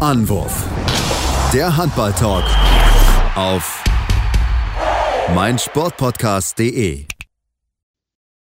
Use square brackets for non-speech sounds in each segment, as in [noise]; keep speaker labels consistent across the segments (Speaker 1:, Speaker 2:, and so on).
Speaker 1: Anwurf. Der Handball-Talk auf meinsportpodcast.de.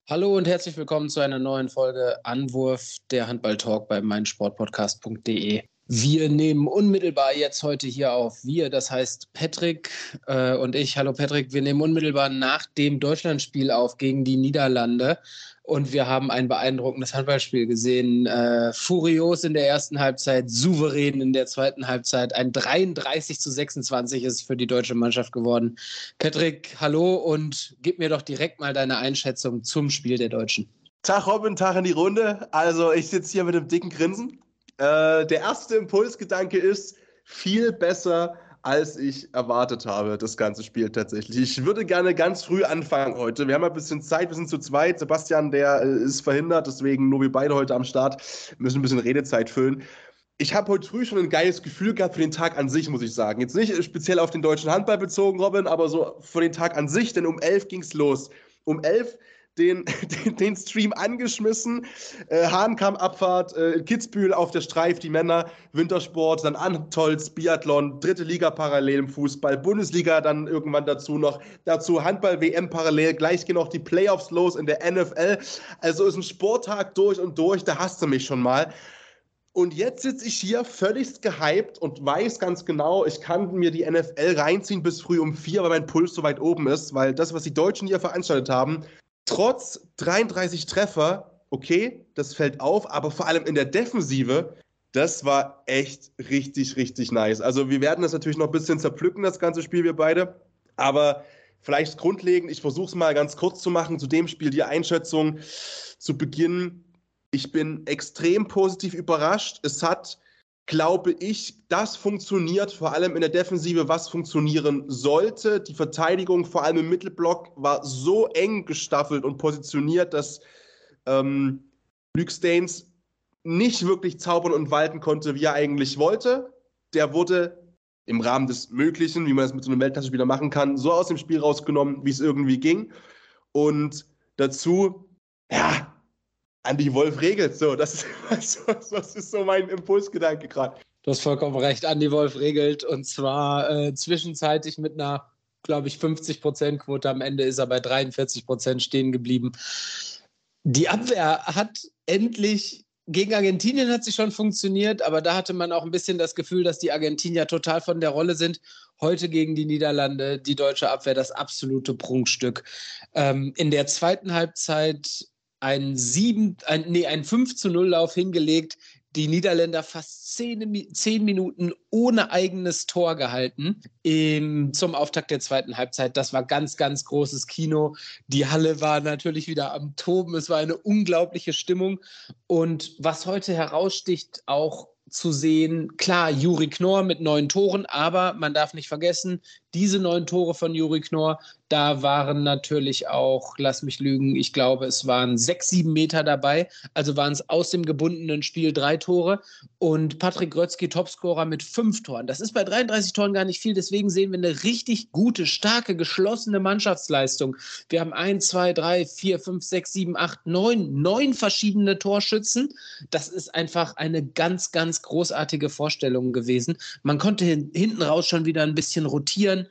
Speaker 2: Hallo und herzlich willkommen zu einer neuen Folge Anwurf der Handball-Talk bei meinsportpodcast.de. Wir nehmen unmittelbar jetzt heute hier auf. Wir, das heißt Patrick äh, und ich. Hallo Patrick, wir nehmen unmittelbar nach dem Deutschlandspiel auf gegen die Niederlande. Und wir haben ein beeindruckendes Handballspiel gesehen. Äh, furios in der ersten Halbzeit, souverän in der zweiten Halbzeit. Ein 33 zu 26 ist für die deutsche Mannschaft geworden. Patrick, hallo und gib mir doch direkt mal deine Einschätzung zum Spiel der Deutschen.
Speaker 3: Tag Robin, Tag in die Runde. Also ich sitze hier mit einem dicken Grinsen. Äh, der erste Impulsgedanke ist, viel besser als ich erwartet habe, das ganze Spiel tatsächlich. Ich würde gerne ganz früh anfangen heute. Wir haben ein bisschen Zeit, wir sind zu zweit. Sebastian, der äh, ist verhindert, deswegen nur wir beide heute am Start, müssen ein bisschen Redezeit füllen. Ich habe heute früh schon ein geiles Gefühl gehabt für den Tag an sich, muss ich sagen. Jetzt nicht speziell auf den deutschen Handball bezogen, Robin, aber so für den Tag an sich, denn um elf ging es los. Um elf den, [laughs] den, den Stream angeschmissen. Äh, Hahnkamm-Abfahrt, äh, Kitzbühel auf der Streif, die Männer, Wintersport, dann Antolz, Biathlon, dritte Liga parallel im Fußball, Bundesliga dann irgendwann dazu noch, dazu Handball-WM parallel, gleich gehen auch die Playoffs los in der NFL. Also ist ein Sporttag durch und durch, da hast du mich schon mal. Und jetzt sitze ich hier völlig gehypt und weiß ganz genau, ich kann mir die NFL reinziehen bis früh um vier, weil mein Puls so weit oben ist, weil das, was die Deutschen hier veranstaltet haben, trotz 33 Treffer, okay, das fällt auf, aber vor allem in der Defensive, das war echt richtig, richtig nice. Also wir werden das natürlich noch ein bisschen zerpflücken, das ganze Spiel, wir beide. Aber vielleicht grundlegend, ich versuche es mal ganz kurz zu machen, zu dem Spiel die Einschätzung zu Beginn. Ich bin extrem positiv überrascht. Es hat glaube ich, das funktioniert vor allem in der Defensive, was funktionieren sollte. Die Verteidigung, vor allem im Mittelblock, war so eng gestaffelt und positioniert, dass ähm, Luke Staines nicht wirklich zaubern und walten konnte, wie er eigentlich wollte. Der wurde im Rahmen des Möglichen, wie man das mit so einem Weltklasse-Spieler machen kann, so aus dem Spiel rausgenommen, wie es irgendwie ging. Und dazu, ja, Andy Wolf regelt. So, [laughs] das ist, das ist so mein Impulsgedanke gerade.
Speaker 2: Du hast vollkommen recht. Andy Wolf regelt und zwar äh, zwischenzeitlich mit einer, glaube ich, 50%-Quote. Am Ende ist er bei 43% stehen geblieben. Die Abwehr hat endlich gegen Argentinien hat sie schon funktioniert, aber da hatte man auch ein bisschen das Gefühl, dass die Argentinier total von der Rolle sind. Heute gegen die Niederlande, die deutsche Abwehr, das absolute Prunkstück. Ähm, in der zweiten Halbzeit ein, 7, ein, nee, ein 5 zu 0 Lauf hingelegt, die Niederländer fast zehn, zehn Minuten ohne eigenes Tor gehalten im, zum Auftakt der zweiten Halbzeit. Das war ganz, ganz großes Kino. Die Halle war natürlich wieder am Toben. Es war eine unglaubliche Stimmung. Und was heute heraussticht, auch zu sehen, klar, Juri Knorr mit neun Toren, aber man darf nicht vergessen, diese neun Tore von Juri Knorr, da waren natürlich auch, lass mich lügen, ich glaube, es waren sechs, sieben Meter dabei. Also waren es aus dem gebundenen Spiel drei Tore. Und Patrick Grötzky, Topscorer mit fünf Toren. Das ist bei 33 Toren gar nicht viel. Deswegen sehen wir eine richtig gute, starke, geschlossene Mannschaftsleistung. Wir haben ein, zwei, drei, vier, fünf, sechs, sieben, acht, neun, neun verschiedene Torschützen. Das ist einfach eine ganz, ganz großartige Vorstellung gewesen. Man konnte hinten raus schon wieder ein bisschen rotieren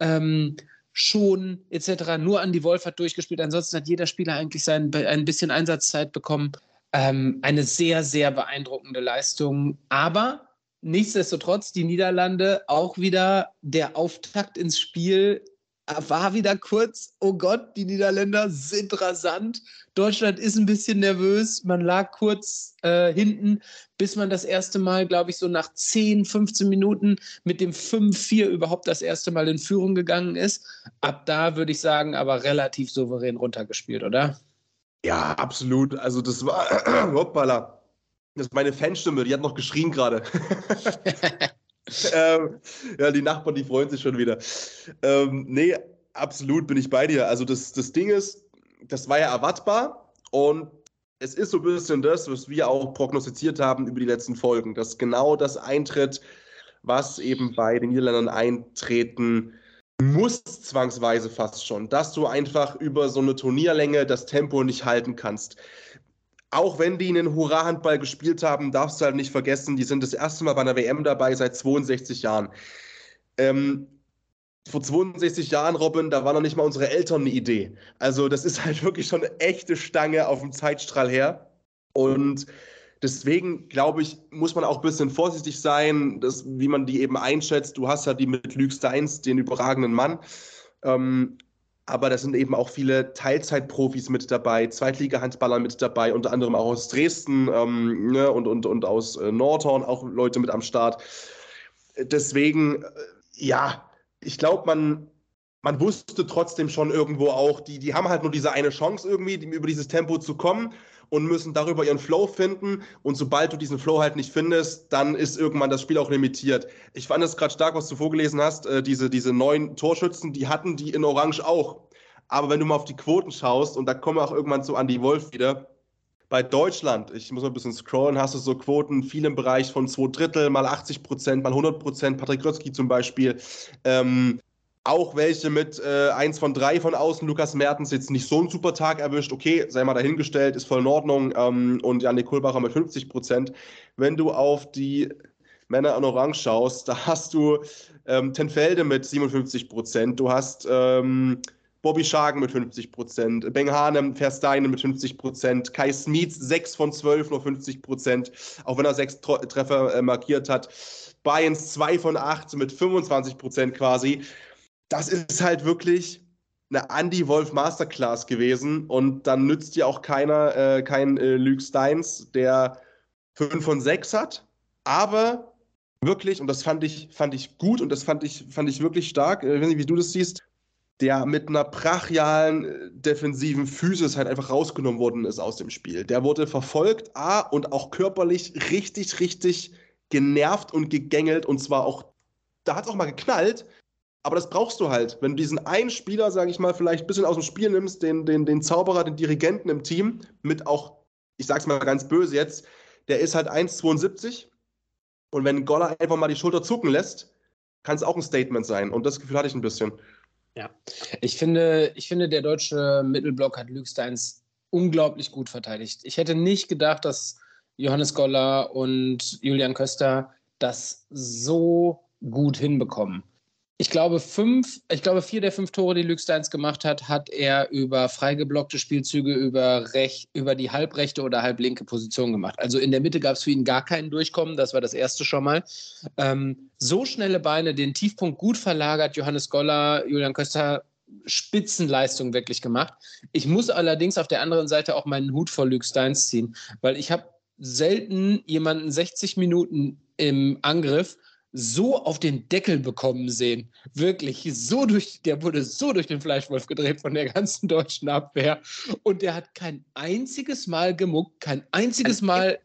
Speaker 2: ähm, schon etc. Nur an die Wolf hat durchgespielt. Ansonsten hat jeder Spieler eigentlich sein, ein bisschen Einsatzzeit bekommen. Ähm, eine sehr, sehr beeindruckende Leistung. Aber nichtsdestotrotz, die Niederlande auch wieder der Auftakt ins Spiel war wieder kurz, oh Gott, die Niederländer sind rasant. Deutschland ist ein bisschen nervös. Man lag kurz äh, hinten, bis man das erste Mal, glaube ich, so nach 10, 15 Minuten mit dem 5-4 überhaupt das erste Mal in Führung gegangen ist. Ab da würde ich sagen, aber relativ souverän runtergespielt, oder?
Speaker 3: Ja, absolut. Also das war, [clears throat] hoppala, das ist meine Fanstimme, die hat noch geschrien gerade. [laughs] ähm, ja, die Nachbarn, die freuen sich schon wieder. Ähm, nee, absolut bin ich bei dir. Also das, das Ding ist, das war ja erwartbar und es ist so ein bisschen das, was wir auch prognostiziert haben über die letzten Folgen, dass genau das eintritt, was eben bei den Niederländern eintreten muss, zwangsweise fast schon, dass du einfach über so eine Turnierlänge das Tempo nicht halten kannst auch wenn die einen Hurra-Handball gespielt haben, darfst du halt nicht vergessen, die sind das erste Mal bei einer WM dabei seit 62 Jahren. Ähm, vor 62 Jahren, Robin, da waren noch nicht mal unsere Eltern eine Idee. Also, das ist halt wirklich schon eine echte Stange auf dem Zeitstrahl her. Und deswegen, glaube ich, muss man auch ein bisschen vorsichtig sein, dass, wie man die eben einschätzt. Du hast ja die mit Luke Steins, den überragenden Mann. Ähm, aber da sind eben auch viele Teilzeitprofis mit dabei, Zweitliga-Handballer mit dabei, unter anderem auch aus Dresden ähm, ne, und, und, und aus äh, Nordhorn auch Leute mit am Start. Deswegen, äh, ja, ich glaube, man, man wusste trotzdem schon irgendwo auch, die, die haben halt nur diese eine Chance irgendwie, über dieses Tempo zu kommen und müssen darüber ihren Flow finden. Und sobald du diesen Flow halt nicht findest, dann ist irgendwann das Spiel auch limitiert. Ich fand es gerade stark, was du vorgelesen hast. Äh, diese, diese neun Torschützen, die hatten die in Orange auch. Aber wenn du mal auf die Quoten schaust, und da kommen wir auch irgendwann zu Andy Wolf wieder, bei Deutschland, ich muss mal ein bisschen scrollen, hast du so Quoten viel im Bereich von zwei Drittel, mal 80 Prozent, mal 100 Prozent. Patrick Grötzky zum Beispiel. Ähm, auch welche mit äh, eins von drei von außen. Lukas Mertens jetzt nicht so einen super Tag erwischt. Okay, sei mal dahingestellt, ist voll in Ordnung. Ähm, und Janik Kohlbacher mit 50 Prozent. Wenn du auf die Männer in Orange schaust, da hast du ähm, Tenfelde mit 57 Prozent. Du hast ähm, Bobby Schagen mit 50 Prozent, Beng Hanem, Versteinen mit 50 Prozent, Kai Smietz 6 von 12, nur 50 Prozent, auch wenn er sechs Treffer äh, markiert hat. Bayerns 2 von 8 mit 25 Prozent quasi das ist halt wirklich eine Andy Wolf Masterclass gewesen und dann nützt dir auch keiner, äh, kein äh, Luke Steins, der 5 von 6 hat, aber wirklich, und das fand ich, fand ich gut und das fand ich, fand ich wirklich stark, äh, ich weiß nicht, wie du das siehst, der mit einer brachialen äh, defensiven Physis halt einfach rausgenommen worden ist aus dem Spiel. Der wurde verfolgt, A, und auch körperlich richtig, richtig genervt und gegängelt und zwar auch, da hat es auch mal geknallt, aber das brauchst du halt. Wenn du diesen einen Spieler, sage ich mal, vielleicht ein bisschen aus dem Spiel nimmst, den, den, den Zauberer, den Dirigenten im Team, mit auch, ich sag's mal ganz böse jetzt, der ist halt 1,72. Und wenn Goller einfach mal die Schulter zucken lässt, kann es auch ein Statement sein. Und das Gefühl hatte ich ein bisschen.
Speaker 2: Ja, ich finde, ich finde, der deutsche Mittelblock hat Lügsteins unglaublich gut verteidigt. Ich hätte nicht gedacht, dass Johannes Goller und Julian Köster das so gut hinbekommen. Ich glaube, fünf, ich glaube, vier der fünf Tore, die Luke Steins gemacht hat, hat er über freigeblockte Spielzüge über, recht, über die halbrechte oder halblinke Position gemacht. Also in der Mitte gab es für ihn gar keinen Durchkommen, das war das erste schon mal. Ähm, so schnelle Beine, den Tiefpunkt gut verlagert, Johannes Goller, Julian Köster, Spitzenleistung wirklich gemacht. Ich muss allerdings auf der anderen Seite auch meinen Hut vor Luke Steins ziehen, weil ich habe selten jemanden 60 Minuten im Angriff so auf den Deckel bekommen sehen. Wirklich, so durch, der wurde so durch den Fleischwolf gedreht von der ganzen deutschen Abwehr. Und der hat kein einziges Mal gemuckt, kein einziges Mal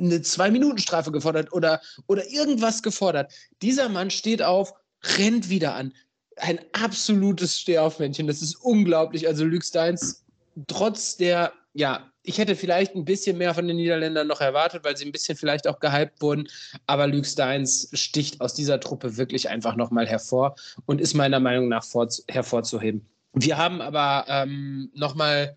Speaker 2: eine Zwei-Minuten-Strafe gefordert oder, oder irgendwas gefordert. Dieser Mann steht auf, rennt wieder an. Ein absolutes Stehaufmännchen. Das ist unglaublich. Also Luke Steins, trotz der ja, ich hätte vielleicht ein bisschen mehr von den Niederländern noch erwartet, weil sie ein bisschen vielleicht auch gehypt wurden. Aber Luke Steins sticht aus dieser Truppe wirklich einfach nochmal hervor und ist meiner Meinung nach hervorzuheben. Wir haben aber ähm, nochmal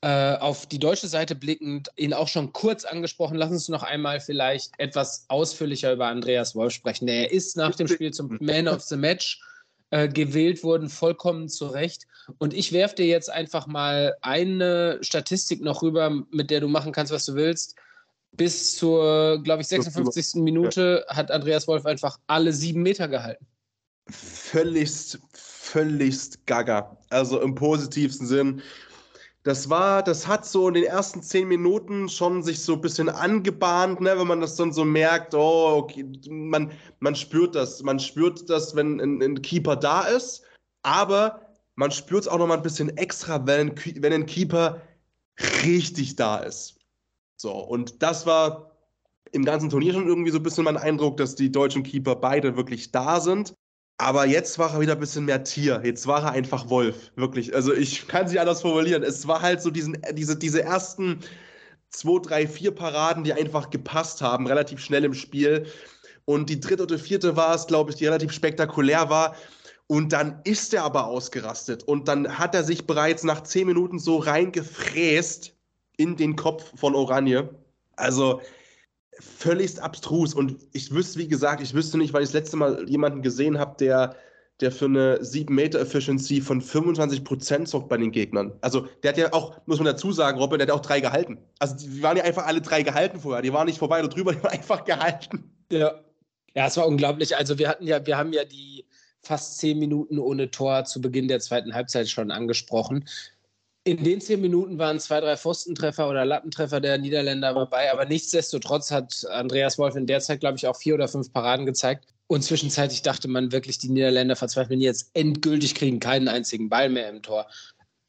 Speaker 2: äh, auf die deutsche Seite blickend ihn auch schon kurz angesprochen. Lass uns noch einmal vielleicht etwas ausführlicher über Andreas Wolf sprechen. Er ist nach dem Spiel zum Man of the Match äh, gewählt wurden, vollkommen zu Recht. Und ich werfe dir jetzt einfach mal eine Statistik noch rüber, mit der du machen kannst, was du willst. Bis zur, glaube ich, 56. Minute hat Andreas Wolf einfach alle sieben Meter gehalten.
Speaker 3: Völligst, völligst gaga. Also im positivsten Sinn das war, das hat so in den ersten zehn Minuten schon sich so ein bisschen angebahnt, ne, wenn man das dann so merkt, oh, okay, man, man spürt das, man spürt das, wenn ein, ein Keeper da ist, aber man spürt es auch noch mal ein bisschen extra, wenn, wenn ein Keeper richtig da ist. So, und das war im ganzen Turnier schon irgendwie so ein bisschen mein Eindruck, dass die deutschen Keeper beide wirklich da sind. Aber jetzt war er wieder ein bisschen mehr Tier. Jetzt war er einfach Wolf. Wirklich. Also ich kann nicht anders formulieren. Es war halt so diesen, diese, diese ersten zwei, drei, vier Paraden, die einfach gepasst haben, relativ schnell im Spiel. Und die dritte oder vierte war es, glaube ich, die relativ spektakulär war. Und dann ist er aber ausgerastet. Und dann hat er sich bereits nach zehn Minuten so reingefräst in den Kopf von Oranje. Also völligst abstrus. Und ich wüsste, wie gesagt, ich wüsste nicht, weil ich das letzte Mal jemanden gesehen habe, der, der für eine 7-Meter-Efficiency von 25% sorgt bei den Gegnern. Also der hat ja auch, muss man dazu sagen, Robin, der hat auch drei gehalten. Also die waren ja einfach alle drei gehalten vorher. Die waren nicht vorbei oder drüber, die waren einfach gehalten.
Speaker 2: Ja. Ja, es war unglaublich. Also wir hatten ja, wir haben ja die fast zehn Minuten ohne Tor zu Beginn der zweiten Halbzeit schon angesprochen. In den zehn Minuten waren zwei, drei Pfostentreffer oder Lattentreffer der Niederländer dabei, aber nichtsdestotrotz hat Andreas Wolf in der Zeit, glaube ich, auch vier oder fünf Paraden gezeigt. Und zwischenzeitlich dachte man wirklich, die Niederländer verzweifeln jetzt endgültig, kriegen keinen einzigen Ball mehr im Tor.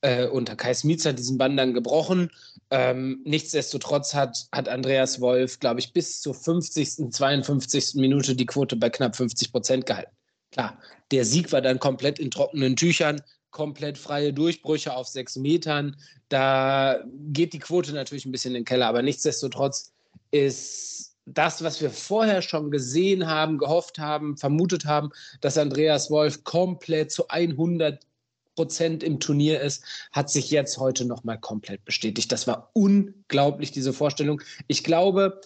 Speaker 2: Äh, unter Kai Smits hat diesen Bann dann gebrochen. Ähm, nichtsdestotrotz hat, hat Andreas Wolf, glaube ich, bis zur 50., 52. Minute die Quote bei knapp 50 Prozent gehalten. Klar, der Sieg war dann komplett in trockenen Tüchern komplett freie Durchbrüche auf sechs Metern. Da geht die Quote natürlich ein bisschen in den Keller, aber nichtsdestotrotz ist das, was wir vorher schon gesehen haben, gehofft haben, vermutet haben, dass Andreas Wolf komplett zu 100 Prozent im Turnier ist, hat sich jetzt heute nochmal komplett bestätigt. Das war unglaublich, diese Vorstellung. Ich glaube,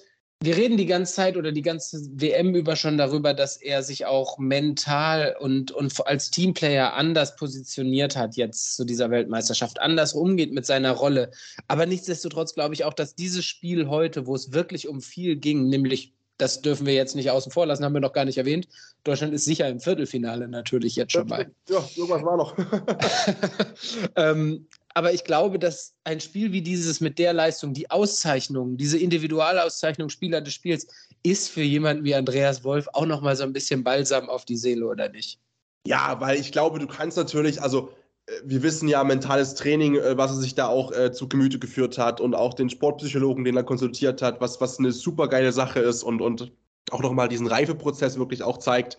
Speaker 2: wir reden die ganze Zeit oder die ganze WM über schon darüber, dass er sich auch mental und, und als Teamplayer anders positioniert hat jetzt zu dieser Weltmeisterschaft, anders umgeht mit seiner Rolle. Aber nichtsdestotrotz glaube ich auch, dass dieses Spiel heute, wo es wirklich um viel ging, nämlich das dürfen wir jetzt nicht außen vor lassen, haben wir noch gar nicht erwähnt. Deutschland ist sicher im Viertelfinale natürlich jetzt schon bei.
Speaker 3: Ja, irgendwas war noch. [laughs] [laughs]
Speaker 2: ähm, aber ich glaube, dass ein Spiel wie dieses mit der Leistung, die Auszeichnung, diese Individualauszeichnung Spieler des Spiels, ist für jemanden wie Andreas Wolf auch nochmal so ein bisschen Balsam auf die Seele, oder nicht?
Speaker 3: Ja, weil ich glaube, du kannst natürlich, also äh, wir wissen ja, mentales Training, äh, was er sich da auch äh, zu Gemüte geführt hat und auch den Sportpsychologen, den er konsultiert hat, was, was eine super geile Sache ist und, und auch nochmal diesen Reifeprozess wirklich auch zeigt.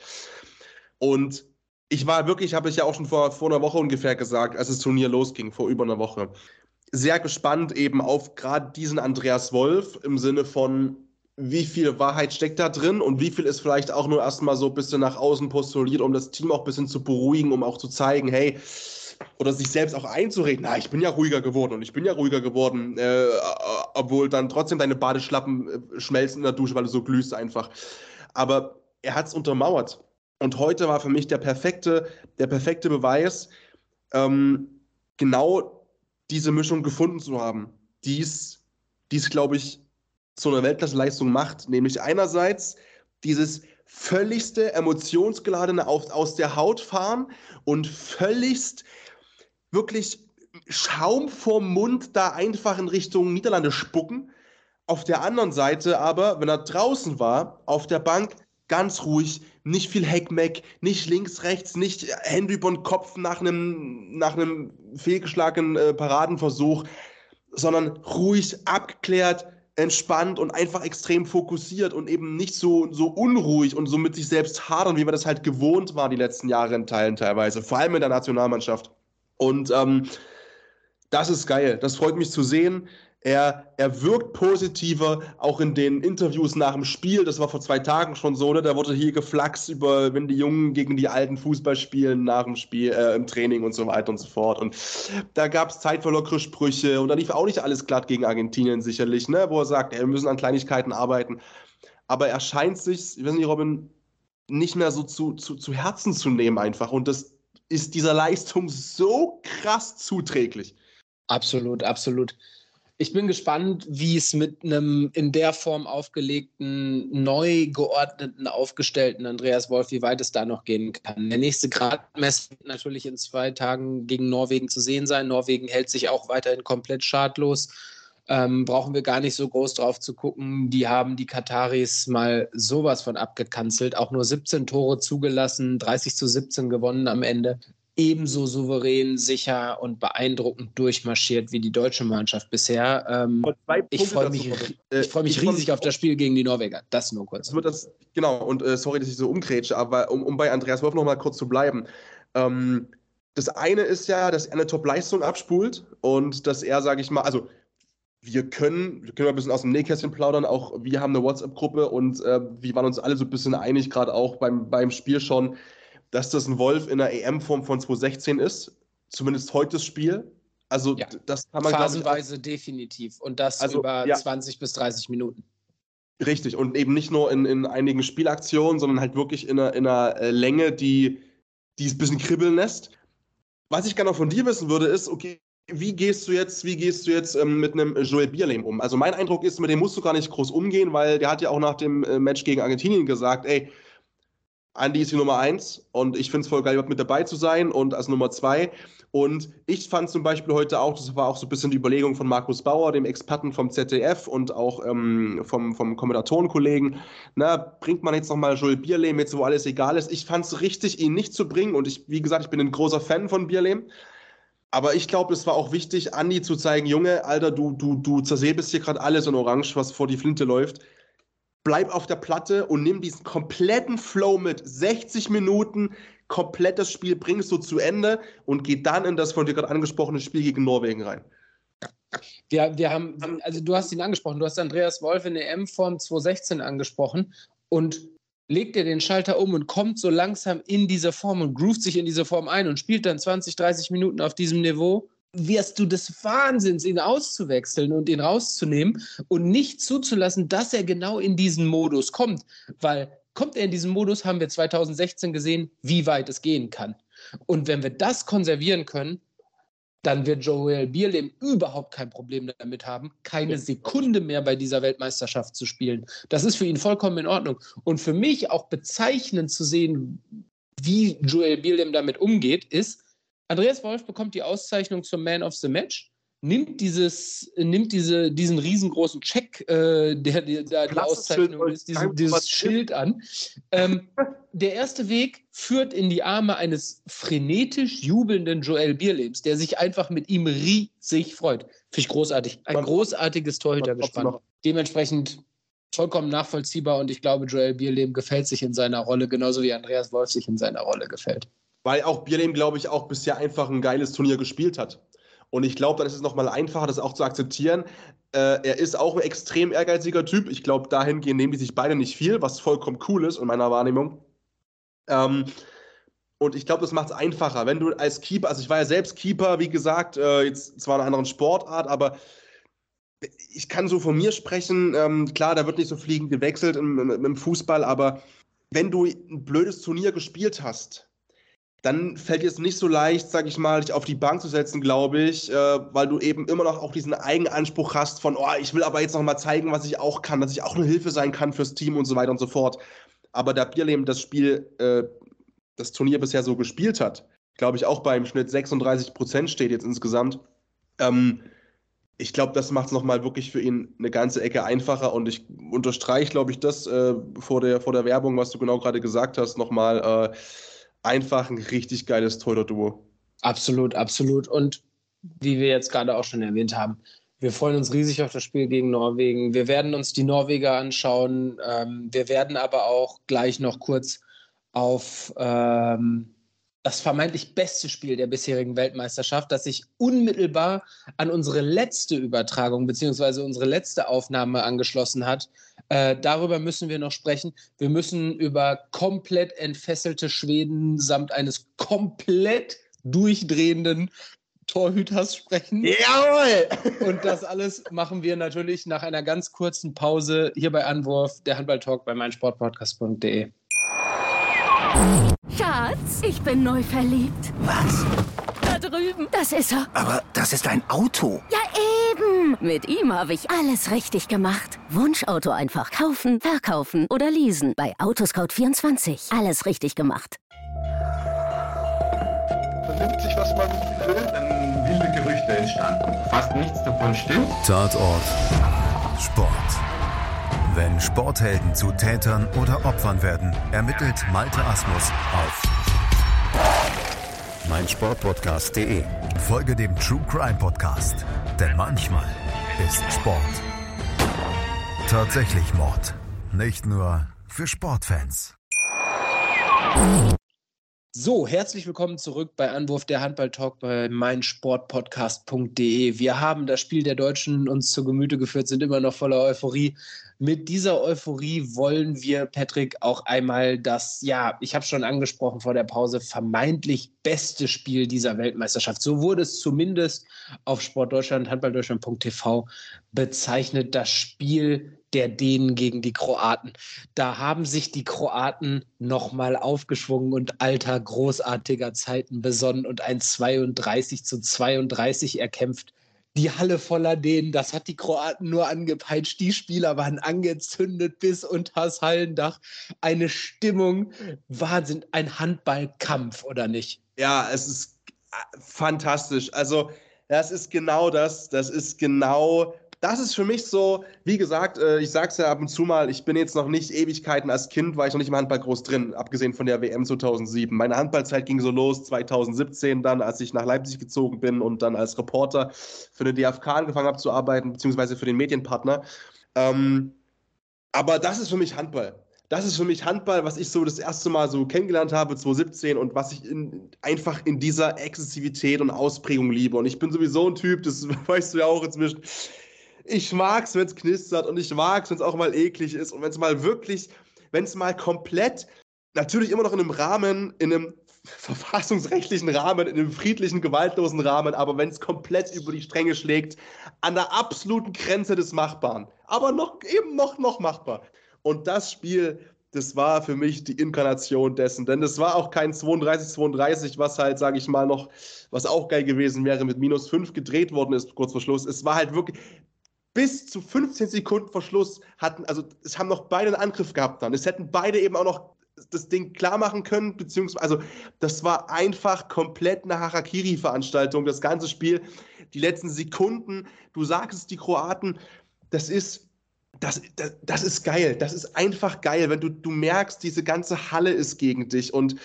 Speaker 3: Und ich war wirklich, habe ich ja auch schon vor, vor einer Woche ungefähr gesagt, als das Turnier losging, vor über einer Woche, sehr gespannt eben auf gerade diesen Andreas Wolf im Sinne von, wie viel Wahrheit steckt da drin und wie viel ist vielleicht auch nur erstmal so ein bisschen nach außen postuliert, um das Team auch ein bisschen zu beruhigen, um auch zu zeigen, hey, oder sich selbst auch einzureden, na, ich bin ja ruhiger geworden und ich bin ja ruhiger geworden, äh, obwohl dann trotzdem deine Badeschlappen äh, schmelzen in der Dusche, weil du so glühst einfach. Aber er hat es untermauert. Und heute war für mich der perfekte, der perfekte Beweis, ähm, genau diese Mischung gefunden zu haben, die es, glaube ich, zu einer Weltklasse-Leistung macht. Nämlich einerseits dieses völligste emotionsgeladene auf, aus der Haut fahren und völligst wirklich Schaum vorm Mund da einfach in Richtung Niederlande spucken. Auf der anderen Seite aber, wenn er draußen war, auf der Bank, ganz ruhig, nicht viel Heckmeck, nicht links, rechts, nicht Hände über den Kopf nach einem, nach einem fehlgeschlagenen äh, Paradenversuch, sondern ruhig, abgeklärt, entspannt und einfach extrem fokussiert und eben nicht so, so unruhig und so mit sich selbst hadern, wie man das halt gewohnt war die letzten Jahre in Teilen teilweise, vor allem in der Nationalmannschaft. Und ähm, das ist geil. Das freut mich zu sehen. Er, er wirkt positiver, auch in den Interviews nach dem Spiel. Das war vor zwei Tagen schon so, ne? Da wurde hier geflaxt über, wenn die Jungen gegen die Alten Fußball spielen, nach dem Spiel, äh, im Training und so weiter und so fort. Und da gab es Zeit Sprüche und da lief auch nicht alles glatt gegen Argentinien sicherlich, ne? Wo er sagt, ey, wir müssen an Kleinigkeiten arbeiten. Aber er scheint sich, ich weiß nicht, Robin, nicht mehr so zu, zu, zu Herzen zu nehmen einfach. Und das ist dieser Leistung so krass zuträglich.
Speaker 2: Absolut, absolut. Ich bin gespannt, wie es mit einem in der Form aufgelegten, neu geordneten, aufgestellten Andreas Wolf, wie weit es da noch gehen kann. Der nächste Gradmesser wird natürlich in zwei Tagen gegen Norwegen zu sehen sein. Norwegen hält sich auch weiterhin komplett schadlos. Ähm, brauchen wir gar nicht so groß drauf zu gucken. Die haben die Kataris mal sowas von abgekanzelt. Auch nur 17 Tore zugelassen, 30 zu 17 gewonnen am Ende ebenso souverän, sicher und beeindruckend durchmarschiert wie die deutsche Mannschaft bisher. Ähm, ich freue mich, äh, ich freu mich ich riesig auf das Spiel gegen die Norweger. Das nur kurz.
Speaker 3: Das genau, und äh, sorry, dass ich so umgrätsche, aber um, um bei Andreas Wolf noch mal kurz zu bleiben. Ähm, das eine ist ja, dass er eine Top-Leistung abspult und dass er, sage ich mal, also wir können, wir können mal ein bisschen aus dem Nähkästchen plaudern, auch wir haben eine WhatsApp-Gruppe und äh, wir waren uns alle so ein bisschen einig, gerade auch beim, beim Spiel schon, dass das ein Wolf in der EM-Form von 2016 ist. Zumindest heute das Spiel. Also
Speaker 2: Ja.
Speaker 3: das kann man glaub ich,
Speaker 2: Phasenweise definitiv. Und das
Speaker 3: Also,
Speaker 2: über
Speaker 3: ja.
Speaker 2: 20 bis 30 Minuten.
Speaker 3: auch, richtig. Und eben nicht nur in, in einigen Spielaktionen, sondern halt wirklich in einer, in einer äh, Länge, die, die es ein bisschen kribbeln lässt. Was ich gerne noch von dir wissen würde, ist, okay, wie gehst du jetzt, wie gehst du jetzt ähm, mit einem Joel Bierlehm um? Also mein Eindruck ist, mit dem musst du gar nicht groß umgehen, weil der hat ja auch nach dem äh, Match gegen Argentinien gesagt, ey, Andy ist die Nummer eins und ich finde es voll geil, mit dabei zu sein und als Nummer zwei. Und ich fand zum Beispiel heute auch, das war auch so ein bisschen die Überlegung von Markus Bauer, dem Experten vom ZDF und auch ähm, vom, vom Kommentatorenkollegen, na, bringt man jetzt nochmal Joel Bierlehm, jetzt wo alles egal ist. Ich fand es richtig, ihn nicht zu bringen und ich, wie gesagt, ich bin ein großer Fan von Bierlehm. Aber ich glaube, es war auch wichtig, Andi zu zeigen, Junge, Alter, du, du, du zersäbelst hier gerade alles in Orange, was vor die Flinte läuft. Bleib auf der Platte und nimm diesen kompletten Flow mit. 60 Minuten, komplett das Spiel bringst du zu Ende und geh dann in das von dir gerade angesprochene Spiel gegen Norwegen rein.
Speaker 2: Wir, wir haben, also du hast ihn angesprochen, du hast Andreas Wolf in der EM-Form 2016 angesprochen und legt er den Schalter um und kommt so langsam in diese Form und groovt sich in diese Form ein und spielt dann 20, 30 Minuten auf diesem Niveau, wirst du des Wahnsinns, ihn auszuwechseln und ihn rauszunehmen und nicht zuzulassen, dass er genau in diesen Modus kommt. Weil kommt er in diesen Modus, haben wir 2016 gesehen, wie weit es gehen kann. Und wenn wir das konservieren können, dann wird Joel Bierlehm überhaupt kein Problem damit haben, keine Sekunde mehr bei dieser Weltmeisterschaft zu spielen. Das ist für ihn vollkommen in Ordnung. Und für mich auch bezeichnend zu sehen, wie Joel Bierlehm damit umgeht, ist, Andreas Wolf bekommt die Auszeichnung zum Man of the Match, nimmt, dieses, nimmt diese, diesen riesengroßen Check, äh, der, da die Auszeichnung ist, diesen, dieses. Schild an. Ähm, [laughs] der erste Weg führt in die Arme eines frenetisch jubelnden Joel Bierlebs, der sich einfach mit ihm riesig freut. Finde ich großartig. Ein
Speaker 3: Man-
Speaker 2: großartiges Torhütergespann. Dementsprechend vollkommen nachvollziehbar und ich glaube, Joel Bierlehm gefällt sich in seiner Rolle, genauso wie Andreas Wolf sich in seiner Rolle gefällt.
Speaker 3: Weil auch Bierlehm, glaube ich, auch bisher einfach ein geiles Turnier gespielt hat. Und ich glaube, dann ist es nochmal einfacher, das auch zu akzeptieren. Äh, er ist auch ein extrem ehrgeiziger Typ. Ich glaube, dahingehend nehmen die sich beide nicht viel, was vollkommen cool ist in meiner Wahrnehmung. Ähm, und ich glaube, das macht es einfacher. Wenn du als Keeper, also ich war ja selbst Keeper, wie gesagt, äh, jetzt zwar in einer anderen Sportart, aber ich kann so von mir sprechen. Ähm, klar, da wird nicht so fliegend gewechselt im, im, im Fußball, aber wenn du ein blödes Turnier gespielt hast, dann fällt dir es nicht so leicht, sag ich mal, dich auf die Bank zu setzen, glaube ich, äh, weil du eben immer noch auch diesen Eigenanspruch hast von, oh, ich will aber jetzt noch mal zeigen, was ich auch kann, dass ich auch eine Hilfe sein kann fürs Team und so weiter und so fort. Aber da Bierlehm das Spiel, äh, das Turnier bisher so gespielt hat, glaube ich auch beim Schnitt 36 Prozent steht jetzt insgesamt. Ähm, ich glaube, das macht es nochmal wirklich für ihn eine ganze Ecke einfacher und ich unterstreiche, glaube ich, das äh, vor, der, vor der Werbung, was du genau gerade gesagt hast, nochmal äh, einfach ein richtig geiles Torhüter-Duo.
Speaker 2: Absolut, absolut. Und wie wir jetzt gerade auch schon erwähnt haben, wir freuen uns riesig auf das Spiel gegen Norwegen. Wir werden uns die Norweger anschauen. Ähm, wir werden aber auch gleich noch kurz auf ähm, das vermeintlich beste Spiel der bisherigen Weltmeisterschaft, das sich unmittelbar an unsere letzte Übertragung bzw. unsere letzte Aufnahme angeschlossen hat. Äh, darüber müssen wir noch sprechen. Wir müssen über komplett entfesselte Schweden samt eines komplett durchdrehenden Torhüters sprechen.
Speaker 3: Jawohl!
Speaker 2: Und das alles machen wir natürlich nach einer ganz kurzen Pause hier bei Anwurf, der Handball-Talk bei meinsportpodcast.de.
Speaker 4: Schatz, ich bin neu verliebt.
Speaker 5: Was?
Speaker 4: Da drüben. Das ist er.
Speaker 5: Aber das ist ein Auto.
Speaker 4: Ja, eben. Mit ihm habe ich alles richtig gemacht. Wunschauto einfach kaufen, verkaufen oder leasen. Bei Autoscout24. Alles richtig gemacht.
Speaker 6: vernimmt sich, was man will.
Speaker 7: Dann wilde Gerüchte entstanden. Fast nichts davon stimmt.
Speaker 1: Tatort Sport. Wenn Sporthelden zu Tätern oder Opfern werden, ermittelt Malte Asmus auf meinsportpodcast.de. Folge dem True Crime Podcast, denn manchmal ist Sport tatsächlich Mord. Nicht nur für Sportfans.
Speaker 2: So, herzlich willkommen zurück bei Anwurf der Handball-Talk bei meinsportpodcast.de. Wir haben das Spiel der Deutschen uns zu Gemüte geführt, sind immer noch voller Euphorie. Mit dieser Euphorie wollen wir, Patrick, auch einmal das, ja, ich habe schon angesprochen vor der Pause, vermeintlich beste Spiel dieser Weltmeisterschaft. So wurde es zumindest auf Sportdeutschland, handballdeutschland.tv bezeichnet, das Spiel der Dänen gegen die Kroaten. Da haben sich die Kroaten nochmal aufgeschwungen und alter, großartiger Zeiten besonnen und ein 32 zu 32 erkämpft. Die Halle voller Dänen, das hat die Kroaten nur angepeitscht. Die Spieler waren angezündet bis unters Hallendach. Eine Stimmung, Wahnsinn, ein Handballkampf, oder nicht?
Speaker 3: Ja, es ist fantastisch. Also, das ist genau das. Das ist genau das ist für mich so, wie gesagt, äh, ich sag's ja ab und zu mal, ich bin jetzt noch nicht Ewigkeiten als Kind, war ich noch nicht im Handball groß drin, abgesehen von der WM 2007. Meine Handballzeit ging so los 2017 dann, als ich nach Leipzig gezogen bin und dann als Reporter für den DFK angefangen habe zu arbeiten, beziehungsweise für den Medienpartner. Ähm, aber das ist für mich Handball. Das ist für mich Handball, was ich so das erste Mal so kennengelernt habe, 2017 und was ich in, einfach in dieser Exzessivität und Ausprägung liebe. Und ich bin sowieso ein Typ, das [laughs] weißt du ja auch inzwischen ich mag es, wenn es knistert und ich mag es, wenn es auch mal eklig ist und wenn es mal wirklich, wenn es mal komplett, natürlich immer noch in einem Rahmen, in einem [laughs] verfassungsrechtlichen Rahmen, in einem friedlichen, gewaltlosen Rahmen, aber wenn es komplett über die Stränge schlägt, an der absoluten Grenze des Machbaren, aber noch eben noch, noch machbar. Und das Spiel, das war für mich die Inkarnation dessen. Denn es war auch kein 32-32, was halt, sage ich mal, noch, was auch geil gewesen wäre, mit minus 5 gedreht worden ist, kurz vor Schluss. Es war halt wirklich, bis zu 15 Sekunden vor Schluss hatten, also es haben noch beide einen Angriff gehabt dann. Es hätten beide eben auch noch das Ding klar machen können, beziehungsweise, also das war einfach komplett eine Harakiri-Veranstaltung, das ganze Spiel. Die letzten Sekunden, du sagst es, die Kroaten, das ist, das, das, das ist geil, das ist einfach geil, wenn du, du merkst, diese ganze Halle ist gegen dich und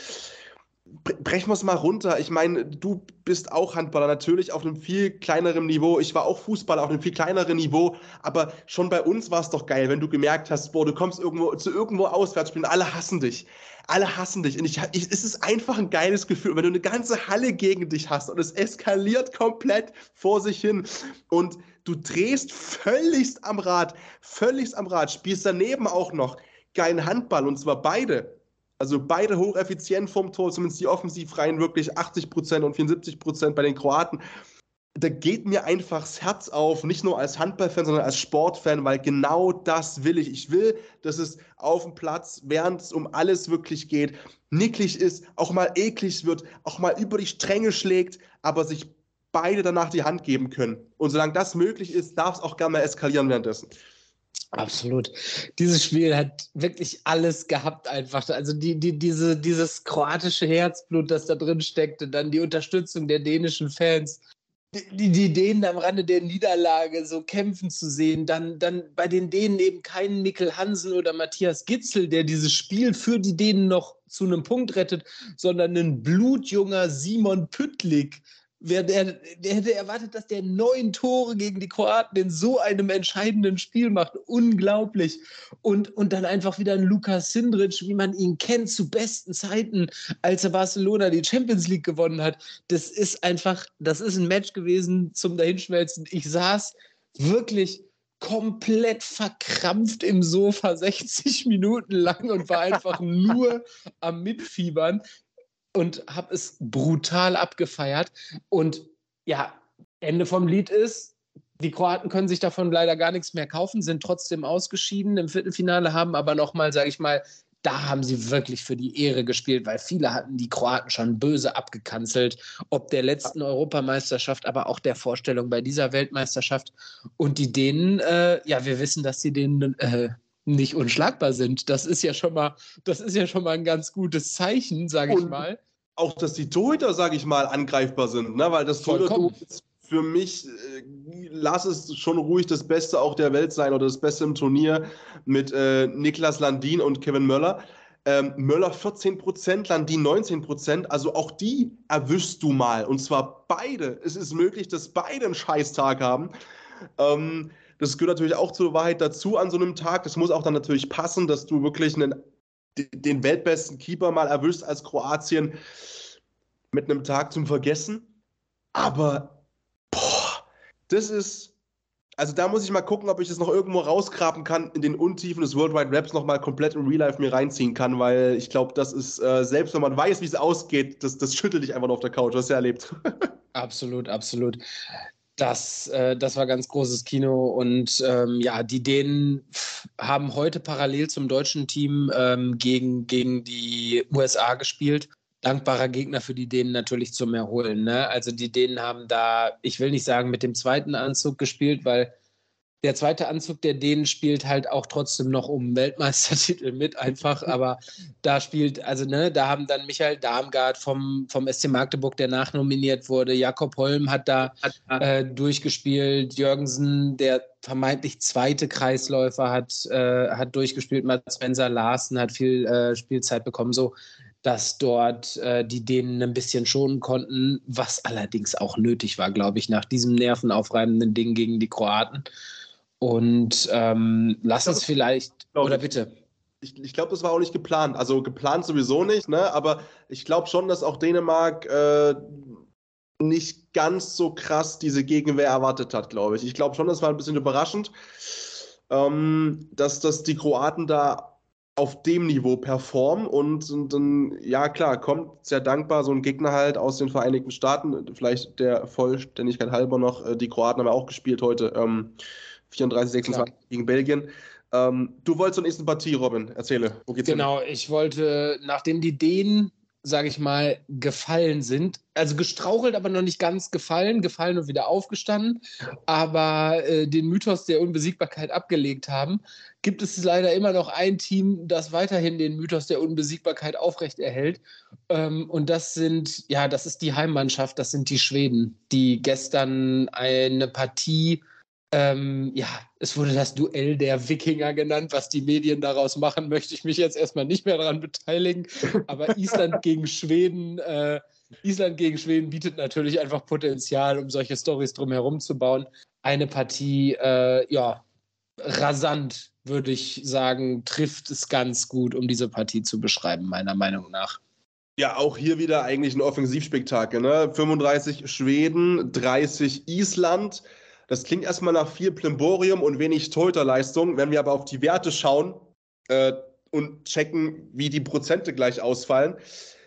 Speaker 3: brechen wir es mal runter. Ich meine, du bist auch Handballer, natürlich auf einem viel kleineren Niveau. Ich war auch Fußballer auf einem viel kleineren Niveau. Aber schon bei uns war es doch geil, wenn du gemerkt hast, boah, du kommst irgendwo zu irgendwo auswärts spielen, alle hassen dich. Alle hassen dich. Und ich, ich, es ist einfach ein geiles Gefühl, wenn du eine ganze Halle gegen dich hast und es eskaliert komplett vor sich hin. Und du drehst völligst am Rad, völligst am Rad, spielst daneben auch noch geilen Handball und zwar beide also beide hocheffizient vom Tor, zumindest die Offensivreihen wirklich 80% und 74% bei den Kroaten. Da geht mir einfach das Herz auf, nicht nur als Handballfan, sondern als Sportfan, weil genau das will ich. Ich will, dass es auf dem Platz, während es um alles wirklich geht, nicklig ist, auch mal eklig wird, auch mal über die Stränge schlägt, aber sich beide danach die Hand geben können. Und solange das möglich ist, darf es auch gerne mal eskalieren währenddessen.
Speaker 2: Absolut. Dieses Spiel hat wirklich alles gehabt einfach. Also die, die, diese, dieses kroatische Herzblut, das da drin steckte, dann die Unterstützung der dänischen Fans, die, die Dänen am Rande der Niederlage so kämpfen zu sehen, dann, dann bei den Dänen eben keinen Mikkel Hansen oder Matthias Gitzel, der dieses Spiel für die Dänen noch zu einem Punkt rettet, sondern ein blutjunger Simon Püttlik, Wer, der, der hätte erwartet, dass der neun Tore gegen die Kroaten in so einem entscheidenden Spiel macht. Unglaublich. Und, und dann einfach wieder ein Lukas Sindrich, wie man ihn kennt, zu besten Zeiten, als er Barcelona die Champions League gewonnen hat. Das ist einfach, das ist ein Match gewesen zum Dahinschmelzen. Ich saß wirklich komplett verkrampft im Sofa [laughs] 60 Minuten lang und war einfach nur am Mitfiebern und habe es brutal abgefeiert. Und ja, Ende vom Lied ist, die Kroaten können sich davon leider gar nichts mehr kaufen, sind trotzdem ausgeschieden im Viertelfinale, haben aber nochmal, sage ich mal, da haben sie wirklich für die Ehre gespielt, weil viele hatten die Kroaten schon böse abgekanzelt, ob der letzten Europameisterschaft, aber auch der Vorstellung bei dieser Weltmeisterschaft. Und die Dänen, äh, ja, wir wissen, dass sie denen äh, nicht unschlagbar sind. Das ist ja schon mal, das ist ja schon mal ein ganz gutes Zeichen, sage ich mal.
Speaker 3: Auch, dass die Torhüter, sage ich mal, angreifbar sind, ne? weil das Torhüter für mich, äh, lass es schon ruhig das Beste auch der Welt sein oder das Beste im Turnier mit äh, Niklas Landin und Kevin Möller. Ähm, Möller 14%, Landin 19%, also auch die erwischst du mal. Und zwar beide. Es ist möglich, dass beide einen Scheißtag haben. Ähm, das gehört natürlich auch zur Wahrheit dazu an so einem Tag. Das muss auch dann natürlich passen, dass du wirklich einen den weltbesten Keeper mal erwischt als Kroatien mit einem Tag zum Vergessen. Aber, boah, das ist, also da muss ich mal gucken, ob ich das noch irgendwo rausgraben kann, in den Untiefen des World Wide Raps nochmal komplett in Real Life mir reinziehen kann, weil ich glaube, das ist, äh, selbst wenn man weiß, wie es ausgeht, das, das schüttelt dich einfach nur auf der Couch, was du erlebt. [laughs]
Speaker 2: absolut, absolut. Das, äh, das war ganz großes Kino und ähm, ja, die Dänen haben heute parallel zum deutschen Team ähm, gegen, gegen die USA gespielt dankbarer Gegner für die Dänen natürlich zum Erholen. Ne? Also die Dänen haben da, ich will nicht sagen, mit dem zweiten Anzug gespielt, weil der zweite Anzug der Dänen spielt halt auch trotzdem noch um Weltmeistertitel mit, einfach. [laughs] Aber da spielt, also ne, da haben dann Michael Darmgard vom, vom SC Magdeburg, der nachnominiert wurde, Jakob Holm hat da äh, durchgespielt, Jürgensen, der vermeintlich zweite Kreisläufer, hat, äh, hat durchgespielt, Mats Spencer Larsen hat viel äh, Spielzeit bekommen. So, dass dort äh, die Dänen ein bisschen schonen konnten, was allerdings auch nötig war, glaube ich, nach diesem nervenaufreibenden Ding gegen die Kroaten. Und ähm, lass uns vielleicht, oder bitte.
Speaker 3: Ich, ich glaube, das war auch nicht geplant. Also geplant sowieso nicht, ne? aber ich glaube schon, dass auch Dänemark äh, nicht ganz so krass diese Gegenwehr erwartet hat, glaube ich. Ich glaube schon, das war ein bisschen überraschend, ähm, dass, dass die Kroaten da auf dem Niveau performen und, und dann, ja klar, kommt sehr dankbar so ein Gegner halt aus den Vereinigten Staaten, vielleicht der Vollständigkeit halber noch, äh, die Kroaten haben ja auch gespielt heute, ähm, 34, 26 klar. gegen Belgien. Ähm, du wolltest zur nächsten Partie, Robin, erzähle,
Speaker 2: wo geht's Genau, hin? ich wollte, nachdem die Dänen sage ich mal, gefallen sind. Also gestrauchelt, aber noch nicht ganz gefallen, gefallen und wieder aufgestanden, aber äh, den Mythos der Unbesiegbarkeit abgelegt haben, gibt es leider immer noch ein Team, das weiterhin den Mythos der Unbesiegbarkeit aufrechterhält. Ähm, und das sind, ja, das ist die Heimmannschaft, das sind die Schweden, die gestern eine Partie ähm, ja, es wurde das Duell der Wikinger genannt. Was die Medien daraus machen, möchte ich mich jetzt erstmal nicht mehr daran beteiligen. Aber [laughs] Island gegen Schweden, äh, Island gegen Schweden bietet natürlich einfach Potenzial, um solche Stories drumherum zu bauen. Eine Partie, äh, ja, rasant, würde ich sagen, trifft es ganz gut, um diese Partie zu beschreiben, meiner Meinung nach.
Speaker 3: Ja, auch hier wieder eigentlich ein Offensivspektakel. Ne? 35 Schweden, 30 Island. Das klingt erstmal nach viel Plimborium und wenig Torhüterleistung. Wenn wir aber auf die Werte schauen äh, und checken, wie die Prozente gleich ausfallen,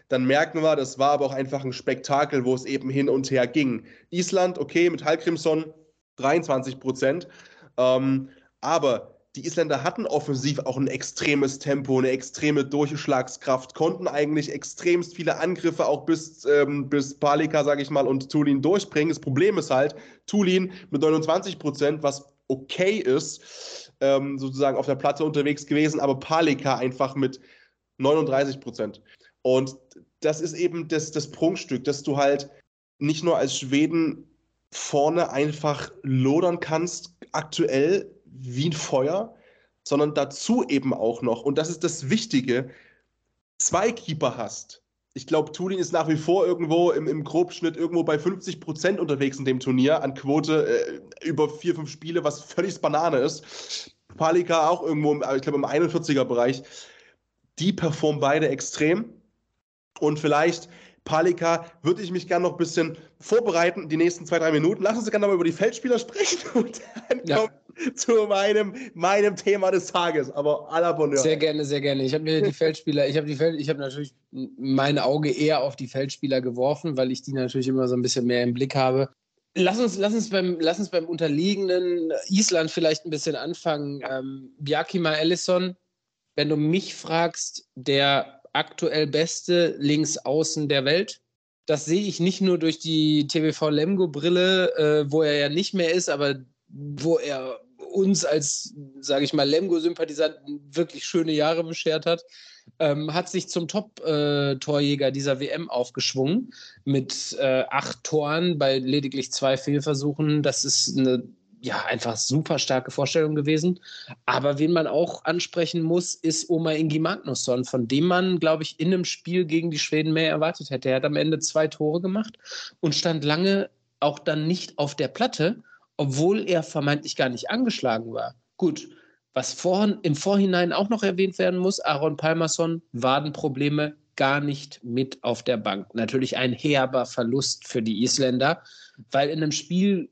Speaker 3: dann merken wir, das war aber auch einfach ein Spektakel, wo es eben hin und her ging. Island, okay, mit Hallgrimsson 23 Prozent. Ähm, aber die Isländer hatten offensiv auch ein extremes Tempo, eine extreme Durchschlagskraft, konnten eigentlich extremst viele Angriffe auch bis, ähm, bis Palika, sage ich mal, und Tulin durchbringen. Das Problem ist halt, Tulin mit 29 Prozent, was okay ist, ähm, sozusagen auf der Platte unterwegs gewesen, aber Palika einfach mit 39 Prozent. Und das ist eben das, das Prunkstück, dass du halt nicht nur als Schweden vorne einfach lodern kannst, aktuell, wie ein Feuer, sondern dazu eben auch noch, und das ist das Wichtige, zwei Keeper hast. Ich glaube, Tulin ist nach wie vor irgendwo im, im Grobschnitt irgendwo bei 50 Prozent unterwegs in dem Turnier an Quote äh, über vier, fünf Spiele, was völlig Banane ist. Palika auch irgendwo, ich glaube, im 41er-Bereich. Die performen beide extrem. Und vielleicht Palika würde ich mich gerne noch ein bisschen vorbereiten, die nächsten zwei, drei Minuten. Lass uns gerne mal über die Feldspieler sprechen [laughs] und dann ja. kommt zu meinem, meinem Thema des Tages. Aber à la Bonheur.
Speaker 2: Sehr gerne, sehr gerne. Ich habe mir die Feldspieler, ich habe die Feld, ich habe natürlich mein Auge eher auf die Feldspieler geworfen, weil ich die natürlich immer so ein bisschen mehr im Blick habe. Lass uns, lass uns, beim, lass uns beim unterliegenden Island vielleicht ein bisschen anfangen. Ähm, Bjarkima Ellison, wenn du mich fragst, der aktuell beste Linksaußen der Welt. Das sehe ich nicht nur durch die TVV Lemgo-Brille, äh, wo er ja nicht mehr ist, aber wo er uns als, sage ich mal, Lemgo-Sympathisanten wirklich schöne Jahre beschert hat, ähm, hat sich zum Top-Torjäger äh, dieser WM aufgeschwungen mit äh, acht Toren bei lediglich zwei Fehlversuchen. Das ist eine ja, einfach super starke Vorstellung gewesen. Aber wen man auch ansprechen muss, ist Oma Ingi Magnusson, von dem man, glaube ich, in einem Spiel gegen die Schweden mehr erwartet hätte. Er hat am Ende zwei Tore gemacht und stand lange auch dann nicht auf der Platte, obwohl er vermeintlich gar nicht angeschlagen war. Gut, was vor, im Vorhinein auch noch erwähnt werden muss, Aaron Palmerson, Wadenprobleme gar nicht mit auf der Bank. Natürlich ein herber Verlust für die Isländer, weil in einem Spiel,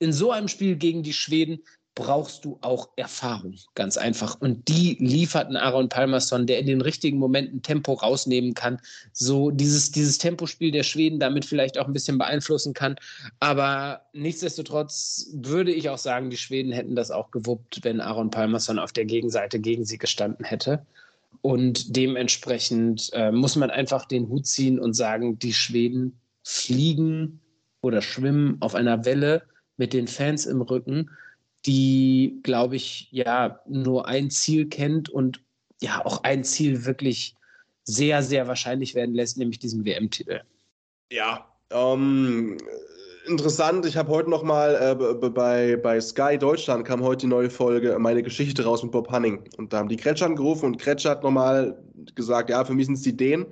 Speaker 2: in so einem Spiel gegen die Schweden brauchst du auch Erfahrung, ganz einfach. Und die lieferten Aaron Palmerson, der in den richtigen Momenten Tempo rausnehmen kann, so dieses, dieses Tempospiel der Schweden damit vielleicht auch ein bisschen beeinflussen kann. Aber nichtsdestotrotz würde ich auch sagen, die Schweden hätten das auch gewuppt, wenn Aaron Palmerson auf der Gegenseite gegen sie gestanden hätte. Und dementsprechend äh, muss man einfach den Hut ziehen und sagen, die Schweden fliegen oder schwimmen auf einer Welle mit den Fans im Rücken die, glaube ich, ja, nur ein Ziel kennt und ja auch ein Ziel wirklich sehr, sehr wahrscheinlich werden lässt, nämlich diesen WM-Titel.
Speaker 3: Ja, ähm, interessant. Ich habe heute noch mal äh, bei, bei Sky Deutschland kam heute die neue Folge meine Geschichte raus mit Bob Hanning und da haben die Kretscher angerufen und Kretscher hat nochmal gesagt, ja, für mich sind es die Ideen.